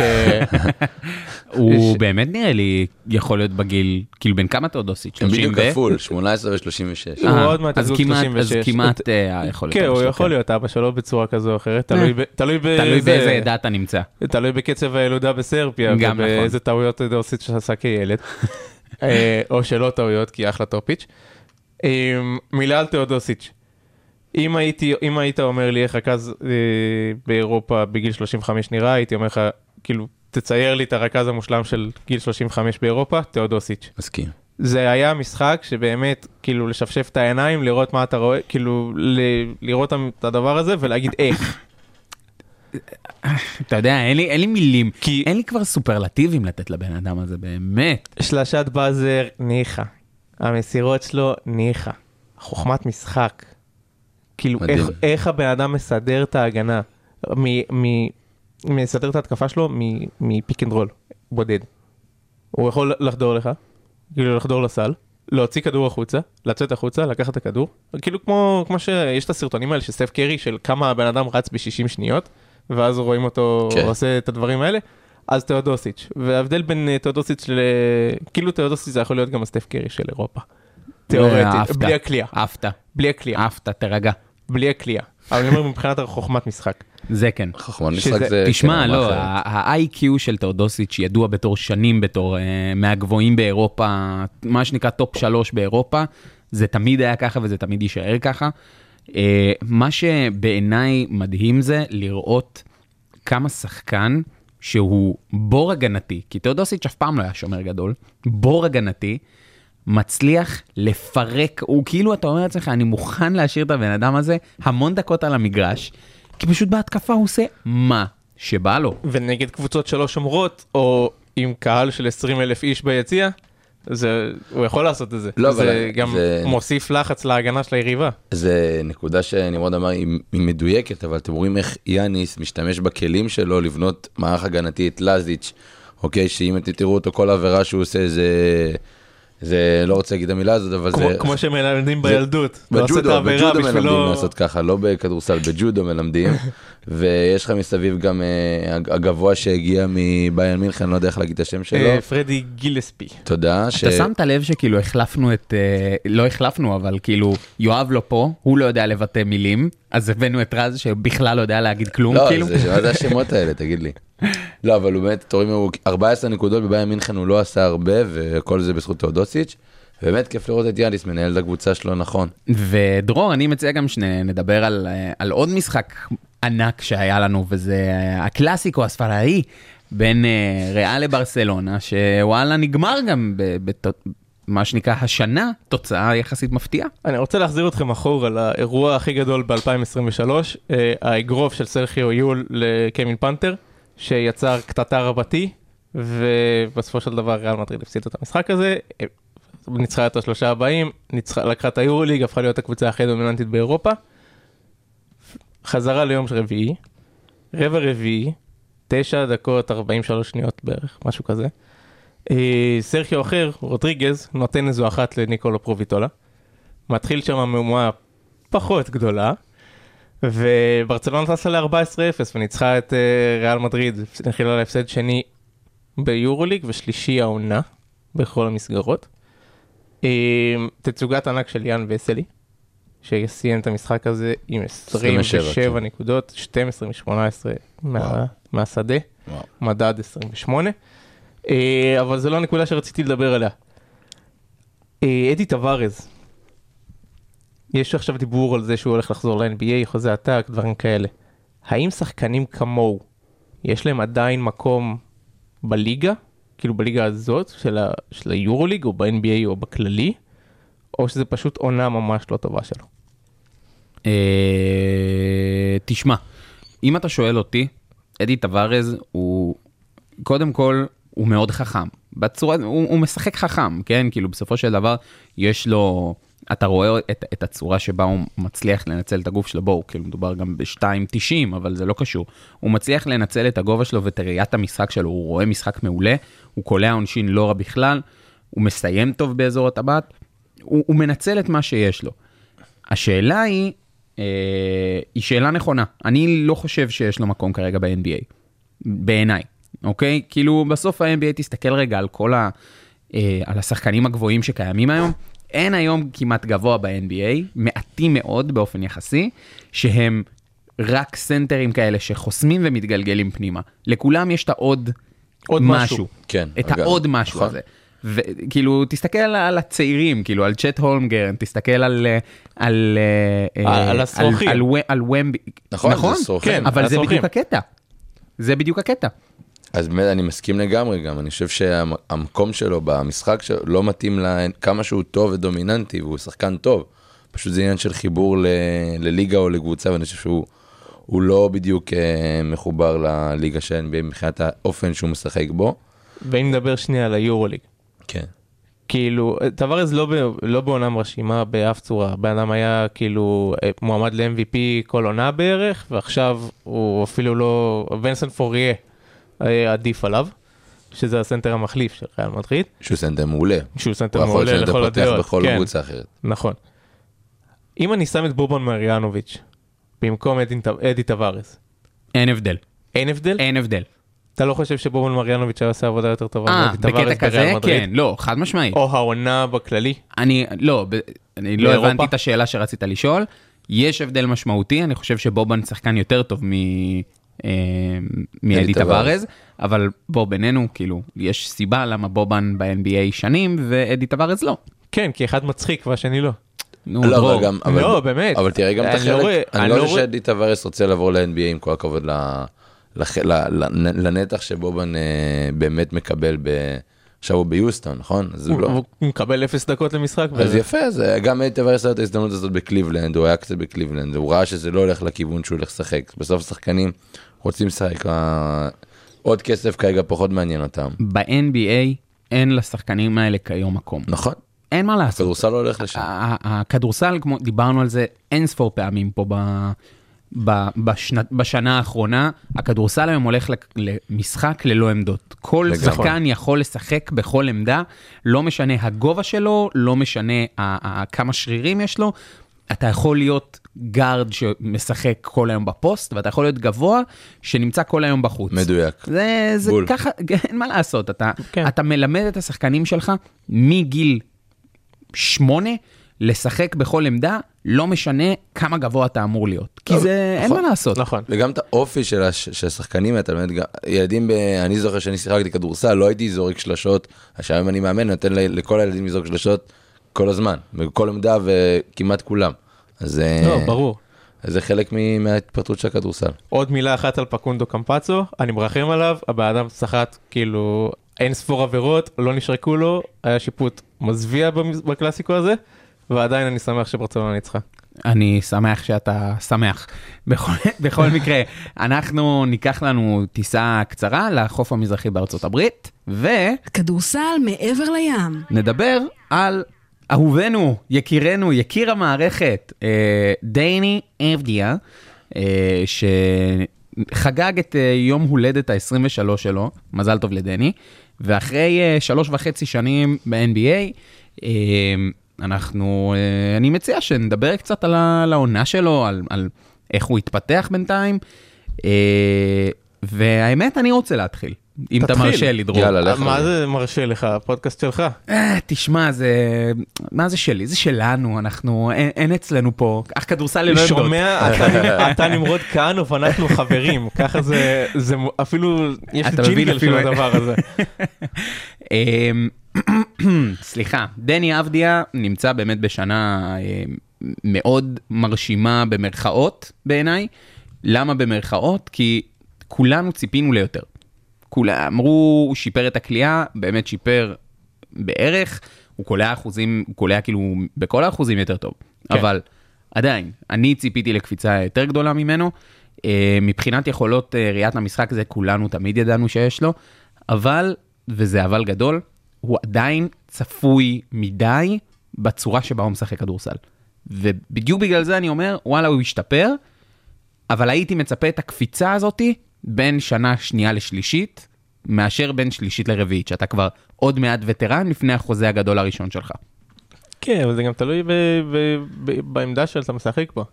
הוא באמת נראה לי יכול להיות בגיל, כאילו בן כמה תאודוסיץ'? הם בדיוק 30 ו? כפול, 18 ו-36. הוא אה, עוד מעט אז יזוג כמעט- 36. אז כמעט אה, יכול להיות. כן, הוא יכול להיות אבא שלו בצורה כזו או אחרת, תלוי ב- תלוי באיזה- עדה אתה נמצא. תלוי בקצב הילודה בסרביה, גם נכון. ובאיזה טעויות דורסית שעשה כילד, אה, או שלא טעויות, כי אחלה טופיץ'. אה, מילה על תאודוסיץ'. אם הייתי, אם היית אומר לי איך רכז אה, באירופה בגיל 35 נראה, הייתי אומר לך, כאילו, תצייר לי את הרכז המושלם של גיל 35 באירופה, תאודוסיץ'. מסכים. זה היה משחק שבאמת, כאילו, לשפשף את העיניים, לראות מה אתה רואה, כאילו, ל- לראות את הדבר הזה ולהגיד איך. אתה יודע, אין לי, אין לי מילים, כי- אין לי כבר סופרלטיבים לתת לבן אדם הזה, באמת. שלשת באזר, ניחא. המסירות שלו, ניחא. חוכמת משחק. כאילו, מדהים. איך, איך הבן אדם מסדר את ההגנה? מ, מ, מסדר את ההתקפה שלו מ pick and roll, בודד. הוא יכול לחדור לך, כאילו לחדור לסל, להוציא כדור החוצה, לצאת החוצה, לקחת את הכדור. כאילו כמו, כמו שיש את הסרטונים האלה של סטף קרי, של כמה הבן אדם רץ ב-60 שניות, ואז רואים אותו כן. עושה את הדברים האלה. אז תאודוסיץ', וההבדל בין אה, תאודוסיץ' ל... כאילו תאודוסיץ' זה יכול להיות גם הסטף קרי של אירופה. תיאורטית, אהבת, בלי הקליעה, עפת, בלי הקליעה, עפת, תירגע. בלי הקליעה. אבל אני אומר מבחינת חוכמת משחק. זה כן. חכמון שזה- משחק זה... תשמע, כן, לא. ה-IQ של תאודוסיץ' ידוע בתור שנים בתור אה, מהגבוהים באירופה, מה שנקרא top שלוש באירופה, זה תמיד היה ככה וזה תמיד יישאר ככה. אה, מה שבעיניי מדהים זה לראות כמה שחקן שהוא בור הגנתי, כי תאודוסיץ' אף פעם לא היה שומר גדול, בור הגנתי, מצליח לפרק, הוא כאילו, אתה אומר לעצמך, אני מוכן להשאיר את הבן אדם הזה המון דקות על המגרש, כי פשוט בהתקפה הוא עושה מה שבא לו. ונגד קבוצות שלא שומרות, או עם קהל של 20 אלף איש ביציע, זה, הוא יכול לעשות את זה. לא, זה אבל גם זה- מוסיף לחץ להגנה של היריבה. זה נקודה שנמרוד אמר, היא, היא מדויקת, אבל אתם רואים איך יאניס משתמש בכלים שלו לבנות מערך הגנתי את לזיץ', אוקיי, שאם אתם תראו אותו, כל עבירה שהוא עושה זה... זה לא רוצה להגיד את המילה הזאת, אבל כמו, זה... כמו שמלמדים זה- בילדות. לא בג'ודו, בג'ודו מלמדים בשבילו- לעשות ככה, לא בכדורסל, בג'ודו מלמדים. ויש לך מסביב גם הג- הגבוה שהגיע מביין מינכן, לא יודע איך להגיד את השם שלו. אה, פרדי גילספי. תודה. ש- אתה שמת לב שכאילו החלפנו את, אה, לא החלפנו, אבל כאילו יואב לא פה, הוא לא יודע לבטא מילים, אז הבאנו את רז שבכלל לא יודע להגיד כלום, לא, כאילו. זה- מה זה השמות האלה, תגיד לי. לא, אבל הוא באמת, אתם רואים, הוא 14 נקודות בביירן מינכן הוא לא עשה הרבה, וכל זה בזכות תאודוסיץ'. באמת כיף לראות את יאניס מנהל את הקבוצה שלו נכון. ודרור, אני מציע גם שנדבר על, אה, על עוד משחק ענק שהיה לנו, וזה אה, הקלאסיקו הספרדי בין אה, ריאל לברסלונה, שוואלה נגמר גם במה שנקרא השנה, תוצאה יחסית מפתיעה. אני רוצה להחזיר אתכם אחורה לאירוע הכי גדול ב-2023, האגרוף של סרחיו יול לקמין פנתר, שיצר קטטה רבתי, ובסופו של דבר ריאל מדריד הפסיד את המשחק הזה, ניצחה את השלושה הבאים, ניצחה, לקחה את היורוליג, הפכה להיות הקבוצה הכי דומיננטית באירופה. חזרה ליום רביעי, רבע רביעי, תשע דקות 43 שניות בערך, משהו כזה. אה, סרחיו אחר, רוטריגז, נותן איזו אחת לניקולו פרוביטולה. מתחיל שם מהומה פחות גדולה, וברצלונה טסה ל-14-0 וניצחה את אה, ריאל מדריד, נכילה להפסד שני ביורוליג ושלישי העונה בכל המסגרות. אה, תצוגת ענק של יאן וסלי, שסיים את המשחק הזה עם 27 27, נקודות, 12 מ-18 מה, מהשדה, וואו. מדד 28. אה, אבל זו לא הנקודה שרציתי לדבר עליה. אדי טווארז, יש עכשיו דיבור על זה שהוא הולך לחזור ל-NBA, חוזה עתק, דברים כאלה. האם שחקנים כמוהו, יש להם עדיין מקום בליגה? כאילו בליגה הזאת של, ה- של היורוליג או ב-NBA או בכללי? או שזה פשוט עונה ממש לא טובה שלו? אה, תשמע, אם אתה שואל אותי, אדי טווארז הוא, קודם כל, הוא מאוד חכם. בצורה, הוא, הוא משחק חכם, כן? כאילו, בסופו של דבר, יש לו, אתה רואה את, את הצורה שבה הוא מצליח לנצל את הגוף שלו, בואו, כאילו, מדובר גם ב-2.90, אבל זה לא קשור. הוא מצליח לנצל את הגובה שלו ואת ראיית המשחק שלו, הוא רואה משחק מעולה, הוא קולע עונשין לא רע בכלל, הוא מסיים טוב באזור הטבעת, הוא, הוא מנצל את מה שיש לו. השאלה היא, אה, היא שאלה נכונה. אני לא חושב שיש לו מקום כרגע ב-NBA, בעיניי, אוקיי? כאילו, בסוף ה-NBA תסתכל רגע על כל ה... אה, על השחקנים הגבוהים שקיימים היום. אין היום כמעט גבוה ב-NBA, מעטים מאוד באופן יחסי, שהם רק סנטרים כאלה שחוסמים ומתגלגלים פנימה. לכולם יש את העוד עוד משהו. משהו. כן, את אגב, העוד משהו נכון. הזה. וכאילו, תסתכל על, על הצעירים, כאילו, על צ'ט הולמגרן, תסתכל על... אה, על, אה, אה, על הסרוכים. על, על, על ומבי. נכון, זה נכון? סרוכים. כן. אבל זה הסרוכים. בדיוק הקטע. זה בדיוק הקטע. אז באמת אני מסכים לגמרי גם, אני חושב שהמקום שלו במשחק שלו לא מתאים לכמה שהוא טוב ודומיננטי והוא שחקן טוב. פשוט זה עניין של חיבור ל, לליגה או לקבוצה ואני חושב שהוא הוא לא בדיוק אה, מחובר לליגה של NBA מבחינת האופן שהוא משחק בו. ואם נדבר שנייה על היורוליג. כן. כאילו, טווארז לא, ב- לא בעונה מרשימה באף צורה, בן אדם היה כאילו אה, מועמד ל-MVP כל עונה בערך, ועכשיו הוא אפילו לא, וינסנט פורייה עדיף עליו, שזה הסנטר המחליף של ריאל מדריד, שהוא סנטר מעולה. שהוא סנטר הוא יכול מעולה להיות סנטר לכל פותח הדעות, בכל כן, קבוצה אחרת. נכון. אם אני שם את בובון מריאנוביץ' במקום אדי, אדי טווארז, אין הבדל. אין הבדל? אין הבדל. אתה לא חושב שבובון מריאנוביץ' היה עושה עבודה יותר טובה אה, מאדי בקטע כזה? בריאל מדריד? כן, לא, חד משמעית. או העונה בכללי? אני, לא, ב, אני לא באירופה? הבנתי את השאלה שרצית לשאול. יש הבדל משמעותי, אני חושב שבובן שחקן יותר טוב מ... מאדי אדי טווארז. טווארז, אבל בוא בינינו, כאילו, יש סיבה למה בובן ב-NBA שנים ואדי טווארז לא. כן, כי אחד מצחיק והשני לא. נו, לא, דרור. אבל גם, אבל, לא, באמת. אבל תראה גם את אני לא החלק, רואה- אני אני לא לא חושב רואה- שאדי טווארס רוצה לעבור ל-NBA עם כל הכבוד ל- לח- ל- ל- לנתח שבובן אה, באמת מקבל ב... עכשיו הוא ביוסטון, נכון? אז הוא לא... הוא מקבל אפס דקות למשחק. אז יפה, אז אה, גם טווארס היה את ההזדמנות הזאת בקליבלנד, הוא היה קצת בקליבלנד, הוא ראה שזה לא הולך לכיוון שהוא הולך לשחק. בסוף שחקנים רוצים לשחק, עוד כסף כרגע פחות מעניין אותם. ב-NBA אין לשחקנים האלה כיום מקום. נכון, אין מה לעשות. כדורסל לא הולך לשם. הכדורסל, כמו דיברנו על זה אין ספור פעמים פה ב, בשנה, בשנה האחרונה, הכדורסל היום הולך למשחק ללא עמדות. כל לגמרי. שחקן יכול לשחק בכל עמדה, לא משנה הגובה שלו, לא משנה ה- ה- כמה שרירים יש לו. אתה יכול להיות גארד שמשחק כל היום בפוסט, ואתה יכול להיות גבוה שנמצא כל היום בחוץ. מדויק. זה, זה בול. ככה, אין מה לעשות, אתה, כן. אתה מלמד את השחקנים שלך מגיל שמונה לשחק בכל עמדה, לא משנה כמה גבוה אתה אמור להיות. כי זה, אין מה לעשות. נכון. וגם את האופי של, הש, של השחקנים, אתה באמת, גם- ילדים, ב, אני זוכר שאני שיחקתי כדורסל, לא הייתי זורק שלשות, עכשיו אם אני מאמן, אני נותן לכל הילדים לזרוק שלשות כל הזמן, בכל עמדה וכמעט כולם. אז אה, לא, ברור. אז זה חלק מ- מההתפתחות של הכדורסל. עוד מילה אחת על פקונדו קמפצו, אני מרחם עליו, הבן אדם סחט כאילו אין ספור עבירות, לא נשרקו לו, היה שיפוט מזוויע במ- בקלאסיקו הזה, ועדיין אני שמח שברצלונה ניצחה. אני שמח שאתה שמח. בכל, בכל מקרה, אנחנו ניקח לנו טיסה קצרה לחוף המזרחי בארצות הברית, כדורסל מעבר לים. ונדבר על אהובנו, יקירנו, יקיר המערכת, אה, דייני אבדיה, אה, שחגג את אה, יום הולדת ה-23 שלו, מזל טוב לדני, ואחרי אה, שלוש וחצי שנים ב-NBA, אה, אנחנו, אה, אני מציע שנדבר קצת על העונה שלו, על, על איך הוא התפתח בינתיים, אה, והאמת, אני רוצה להתחיל, אם אתה. מרשה לי, דרור. יאללה, לך. מה זה מרשה לך, הפודקאסט שלך? אה, תשמע, זה... מה זה שלי? זה שלנו, אנחנו... אין, אין אצלנו פה... אך כדורסל ללא עמדות. שומע, אתה- אתה נמרוד כהנוף, אנחנו חברים, ככה זה, אפילו, יש ג'ינגל של הדבר הזה. סליחה, דני אבדיה נמצא באמת בשנה אמ, מאוד מרשימה במרכאות בעיניי. למה במרכאות? כי כולנו ציפינו ליותר. כולם אמרו, הוא שיפר את הכלייה, באמת שיפר בערך, הוא קולע אחוזים, הוא קולע כאילו בכל האחוזים יותר טוב. כן. אבל עדיין, אני ציפיתי לקפיצה יותר גדולה ממנו. אה, מבחינת יכולות אה, ראיית המשחק זה כולנו תמיד ידענו שיש לו, אבל, וזה אבל גדול, הוא עדיין צפוי מדי בצורה שבה הוא משחק כדורסל. ובדיוק בגלל זה אני אומר, וואלה, הוא השתפר, אבל הייתי מצפה את הקפיצה הזאתי בין שנה שנייה לשלישית, מאשר בין שלישית לרביעית, שאתה כבר עוד מעט וטרן לפני החוזה הגדול הראשון שלך. כן, אבל זה גם תלוי בעמדה שאתה משחק בו.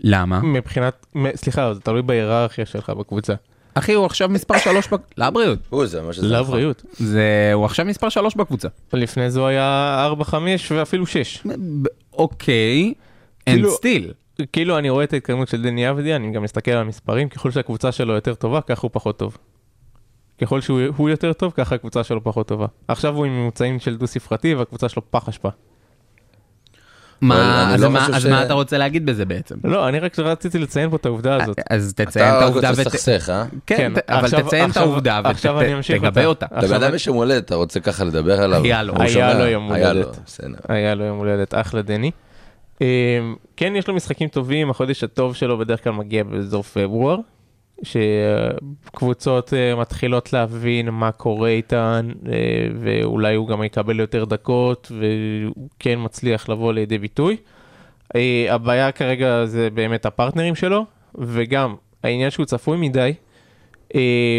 למה? מבחינת, סליחה, זה תלוי בהיררכיה שלך בקבוצה. אחי, הוא עכשיו מספר שלוש, בק... לבריאות. הוא זה מה שזה נכון. לבריאות. זה... הוא עכשיו מספר שלוש בקבוצה. לפני זה הוא היה 4, 5 ואפילו 6. ב- אוקיי, and כאילו- still. כאילו אני רואה את ההתקדמות של דני אבדיה, אני גם מסתכל על המספרים, ככל שהקבוצה שלו יותר טובה, ככה הוא פחות טוב. ככל שהוא הוא יותר טוב, ככה הקבוצה שלו פחות טובה. עכשיו הוא עם ממוצעים של דו ספרתי והקבוצה שלו פח אשפה. מה, אז לא מה- חושב אז ש- מה אתה רוצה להגיד בזה בעצם? לא, אני רק רציתי לציין פה את העובדה הזאת. אז תציין אתה את רק העובדה רוצה ות- לסכסך, אה? כן, כן, אבל תציין את עכשיו- העובדה ותגבה אותה. עכשיו- לבן אדם יש יום הולדת, אתה רוצה ככה לדבר עליו? היה לו. היה? לו יום הולדת. היה לו יום הולדת, אחלה דני. אמ, כן, יש לו משחקים טובים, החודש הטוב שלו בדרך כלל מגיע באזור פברואר, שקבוצות אה, מתחילות להבין מה קורה איתן, אה, ואולי הוא גם יקבל יותר דקות, והוא כן מצליח לבוא לידי ביטוי. אה, הבעיה כרגע זה באמת הפרטנרים שלו, וגם העניין שהוא צפוי מדי.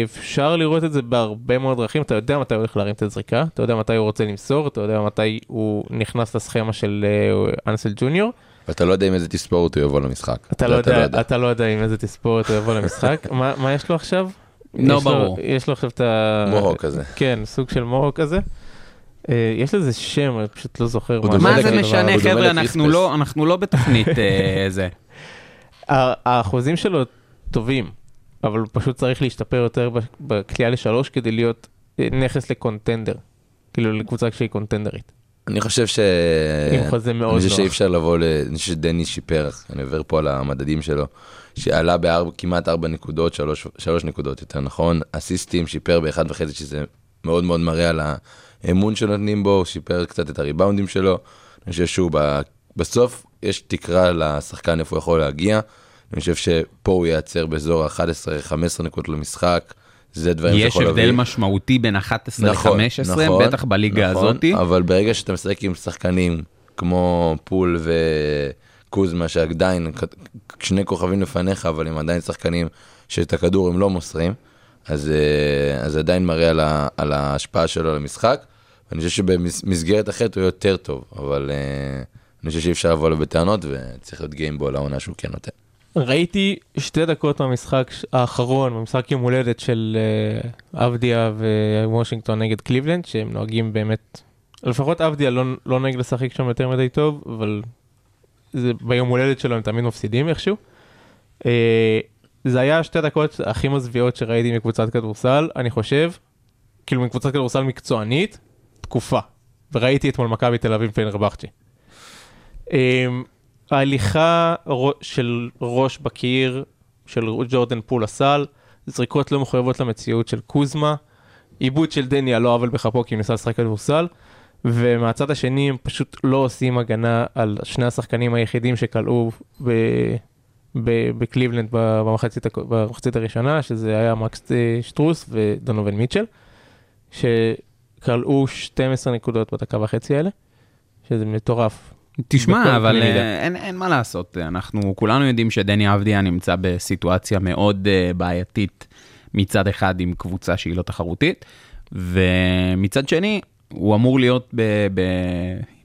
אפשר לראות את זה בהרבה מאוד דרכים, אתה יודע מתי הוא הולך להרים את הזריקה, אתה יודע מתי הוא רוצה למסור, אתה יודע מתי הוא נכנס לסכמה של אנסל ג'וניור, ואתה לא יודע עם איזה תספורת הוא יבוא למשחק. אתה לא יודע, אתה לא יודע עם איזה תספורת הוא יבוא למשחק, מה מה יש לו עכשיו? לא ברור. יש לו עכשיו את ה... מוהוק כזה. כן, סוג של מוהוק כזה. אה, יש לזה שם, אני פשוט לא זוכר מה. זה משנה, חבר'ה, אנחנו. לא- אנחנו לא בתוכנית אה, זה. האחוזים שלו טובים, אבל הוא פשוט צריך להשתפר יותר בקליעה לשלוש כדי להיות אה, נכס לקונטנדר. כאילו לקבוצה שהיא קונטנדרית. אני חושב ש... עם חוזה מאוד אני חושב נוח. שאי אפשר לבוא ל... אני חושב שדני שיפר, אני עובר פה על המדדים שלו, שעלה בארבע, כמעט ארבע נקודות, שלוש, שלוש נקודות יותר נכון, אסיסטים שיפר באחד וחצי, שזה מאוד מאוד מראה על האמון שנותנים בו, הוא שיפר קצת את הריבאונדים שלו, אני חושב שהוא ב... בסוף יש תקרה לשחקן איפה הוא יכול להגיע, אני חושב שפה הוא ייעצר באזור ה-11-15 נקודות למשחק, זה דברים יש שיכול הבדל להביא. משמעותי בין 11 נכון, ל-15, נכון, בטח בליגה נכון, הזאתי. אבל ברגע שאתה משחק עם שחקנים כמו פול וקוזמה שעדיין שני כוכבים לפניך אבל הם עדיין שחקנים שאת הכדור הם לא מוסרים אז אה, אז זה עדיין מראה על, ה, על ההשפעה שלו על המשחק. אני חושב שבמסגרת אחרת הוא יותר טוב אבל אה, אני חושב שאי אפשר לבוא לו בטענות וצריך להיות גיימבול לעונה שהוא כן נותן. ראיתי שתי דקות מהמשחק האחרון, במשחק יום הולדת של אה, אבדיה ווושינגטון נגד קליבלנד, שהם נוהגים באמת לפחות עבדיה לא, לא נוהג לשחק שם יותר מדי טוב, אבל זה ביום הולדת שלו הם תמיד מפסידים איכשהו. אה, זה היה שתי דקות הכי מזוויעות שראיתי מקבוצת כדורסל, אני חושב, כאילו מקבוצת כדורסל מקצוענית, תקופה. וראיתי אתמול מכבי תל אביב פנרבכצ'י. ההליכה של ראש בקיר, של ג'ורדן פול הסל, זריקות לא מחויבות למציאות של קוזמה, עיבוד של דני על לא עוול בכפו כי הוא ניסה לשחק כדורסל, ומהצד השני הם פשוט לא עושים הגנה על שני השחקנים היחידים שכלאו ב- בקליבלנד במחצית, במחצית הראשונה, שזה היה מקס אה, שטרוס ודונובל מיטשל, שכלאו 12 נקודות בדקה וחצי האלה, שזה מטורף. תשמע, אבל. אה, אין, אין מה לעשות, אנחנו כולנו יודעים שדני אבדיה נמצא בסיטואציה מאוד אה, בעייתית מצד אחד עם קבוצה שהיא לא תחרותית, ומצד שני, הוא אמור להיות ב, ב,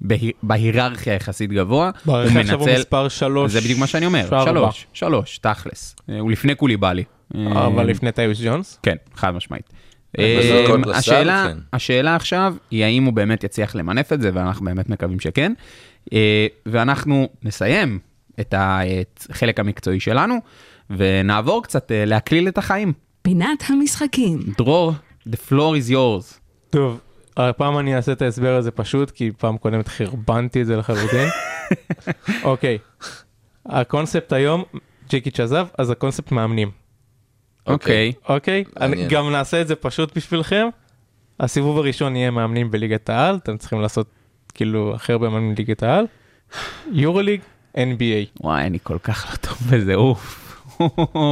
ב, בהיררכיה יחסית גבוה. בהערכה עכשיו הוא מספר שלוש. זה בדיוק מה שאני אומר, ארבע. שלוש, שלוש, תכלס. אה, הוא לפני קוליבאלי. אה, אבל לפני טיוס ג'ונס. כן, חד משמעית. אה, כן. השאלה עכשיו היא האם הוא באמת יצליח למנף את זה, ואנחנו באמת מקווים שכן. אה, ואנחנו נסיים את החלק המקצועי שלנו, ונעבור קצת אה, להקליל את החיים. פינת המשחקים. דרור, the floor is yours. טוב, הפעם אני אעשה את ההסבר הזה פשוט, כי פעם קודמת חרבנתי את זה לחלוטין. אוקיי, הקונספט היום, ג'יקיץ' עזב, אז הקונספט מאמנים. אוקיי. אוקיי? מעניין. גם נעשה את זה פשוט בשבילכם. הסיבוב הראשון יהיה מאמנים בליגת העל, אתם צריכים לעשות כאילו הכי הרבה מאמנים בליגת העל. יורוליג, NBA. וואי, אני כל כך לא טוב בזה, אוף.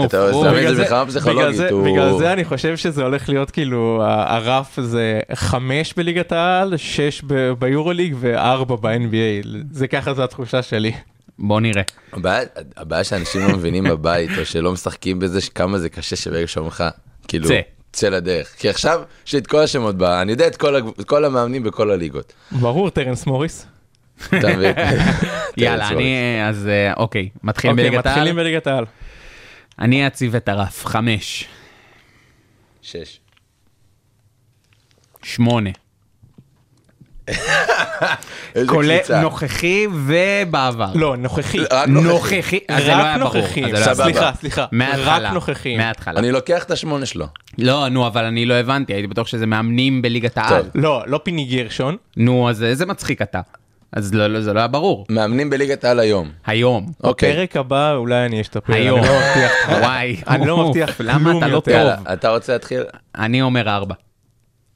אתה אוף. שם את בגלל זה פסיכולוגית, זה, בגלל זה אני חושב שזה הולך להיות כאילו הרף זה חמש בליגת העל, שש ב- ביורוליג וארבע ב-NBA. זה ככה זו התחושה שלי. בוא נראה. הבעיה- הבעיה שאנשים לא מבינים בבית, או שלא משחקים בזה, כמה זה קשה שברגע שאומרים לך, כאילו, צא. לדרך. כי עכשיו, יש לי את כל השמות בה, אני יודע את כל את כל המאמנים בכל הליגות. ברור, טרנס מוריס. אתה מבין? יאללה, אני, אז אה, אוקיי, מתחילים אוקיי, בליגת העל. מתחילים בליגת העל. אני אציב את הרף, חמש, שש. שמונה. כולל. נוכחי ובעבר. לא, נוכחי. רק נוכחי. נוכחי, אז זה לא היה רק ברור. נוכחים. אז זה לא היה. ברור. סליחה, סליחה. מההתחלה. רק נוכחים. מההתחלה. אני לוקח את השמונה שלו. לא, נו, אבל אני לא הבנתי, הייתי בטוח שזה מאמנים בליגת העל. לא, לא פיני גרשון. נו, אז איזה מצחיק אתה. אז לא, לא, זה לא היה ברור. מאמנים בליגת העל היום. היום. אוקיי. בפרק הבא אולי אני אשתפר. היום. אני לא מבטיח. וואי. אני לא מבטיח למה כלום אתה לא יותר. טוב? אתה רוצה להתחיל? אני אומר ארבע.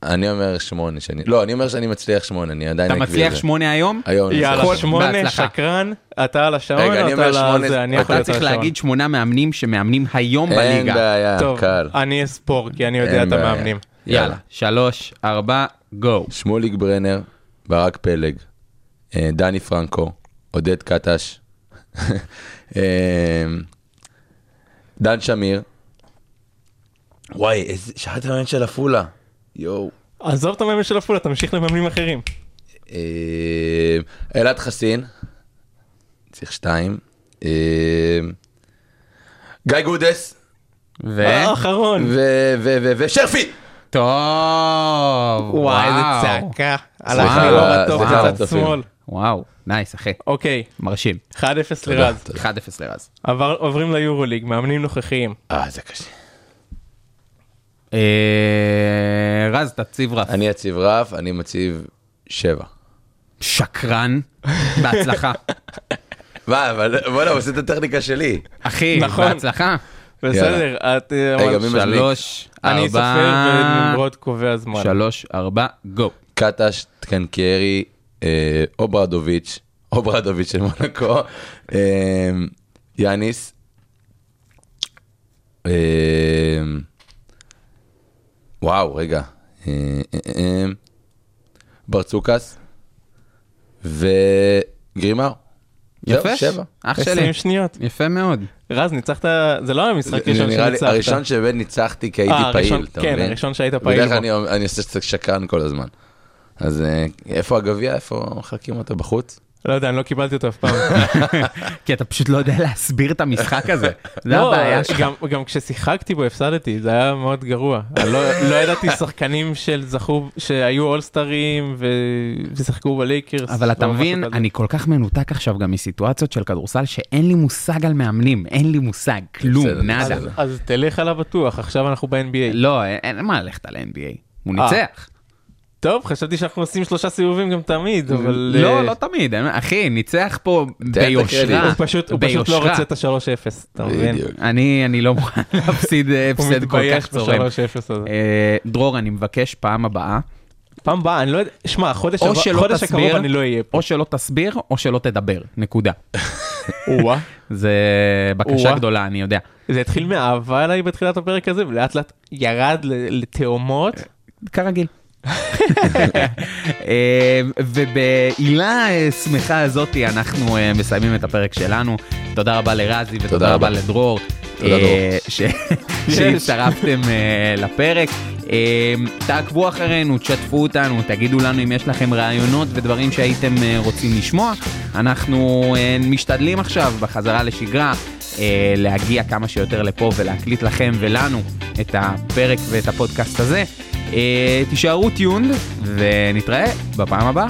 אני אומר שמונה. שאני- לא, אני אומר שאני מצליח שמונה, אני עדיין אתה מצליח. שמונה היום? היום. יאללה. שמונה. שקרן, אתה על השעון, רגע, אני אומר שמונה, זה, אני אתה יכול אתה להיות על צריך. להגיד שמונה מאמנים שמאמנים היום אין בליגה. בעיה, טוב, קל. אני אספור, כי אני יודע אין את בעיה. המאמנים. יאללה, שלוש, ארבע, גו. שמוליק ברנר, ברק פלג, אה, דני פרנקו, עודד קטש, אה, דן שמיר. וואי, איזה שאלת המאמן של עפולה. יואו. עזוב את המאמן של עפולה, תמשיך למאמנים אחרים. אה, אלעד חסין, צריך שתיים. אה, גיא גודס, ו... האחרון. ו- ו- ו- ושרפי! טוב, וואי, איזה. צעקה. הלך לי לא סליחה, בצד. שמאל. וואו, nice, אחי. אוקיי, מרשים. 1-0 לרז. 1-0 לרז. עוברים ליורוליג, מאמנים נוכחיים. אה, זה קשה. אה, רז, תציב רף. אני אציב רף, אני מציב שבע. שקרן, בהצלחה. מה, אבל בוא'נה, הוא עושה את הטכניקה שלי. אחי, נכון. בהצלחה. בסדר, את... אה, מי מזניק? שלוש, אני סופר ארבע, ונמרוד קובע זמן. שלוש, ארבע, גו. קטש, טקנקיירי, אה, או ברדוביץ', או ברדוביץ' של מונקו, אה, יאניס, אה, וואו, רגע, אה, אה, אה, ברצוקס וגרימר. יפה, שבע. אח שלי. 20 שניות. יפה מאוד. רז, ניצחת, זה לא המשחק זה הראשון שניצחת. הראשון שבאמת ניצחתי כי הייתי הראשון- פעיל, אתה כן, מבין? הראשון שהיית פעיל בדרך. כלל אני אני עושה שקרן כל הזמן. אז איפה הגביע? איפה מחלקים אותו? בחוץ? לא יודע, אני לא קיבלתי אותו אף פעם. כי אתה פשוט לא יודע להסביר את המשחק הזה. זה לא, הבעיה שלך. גם- כששיחקתי בו הפסדתי, זה היה מאוד גרוע. לא לא ידעתי שחקנים של זכו, שהיו אולסטרים ושיחקו בלייקרס. אבל אתה משהו מבין. אני כל כך מנותק עכשיו גם מסיטואציות של כדורסל שאין לי מושג על מאמנים, אין לי מושג, כלום, נאדה. אז תלך על הבטוח, עכשיו אנחנו ב-NBA. לא, אין- אין מה ללכת על NBA. הוא אה. ניצח. טוב, חשבתי שאנחנו עושים שלושה סיבובים גם תמיד, אבל... לא, אה, לא תמיד, אין- אחי, ניצח פה. ביושרה. הוא פשוט לא. רוצה את ה-3-0, אתה מבין? אני לא מוכן להפסיד אה, הפסד כל כך צורם. ב-3-0 הזה. אה, דרור, אני מבקש פעם הבאה, פעם הבאה, אני לא יודע, שמע, חודש הקרוב אני לא אהיה פה. או שלא תסביר, או שלא תדבר, נקודה. או-אה. זה בקשה. גדולה, אני יודע. זה התחיל מאהבה אליי בתחילת הפרק הזה, ולאט לאט ירד ל- לתהומות. כרגיל. אה, ובעילה אה, שמחה הזאתי אנחנו אה, מסיימים את הפרק שלנו. תודה רבה לרזי ותודה תודה רבה. לדרור. תודה, אה, דרור. שהצטרפתם לפרק. אה, תעקבו אחרינו, תשתפו אותנו, תגידו לנו אם יש לכם רעיונות ודברים שהייתם רוצים לשמוע. אנחנו משתדלים עכשיו בחזרה לשגרה להגיע כמה שיותר לפה ולהקליט לכם ולנו את הפרק ואת הפודקאסט הזה. אה, תישארו טיונד ונתראה בפעם הבאה.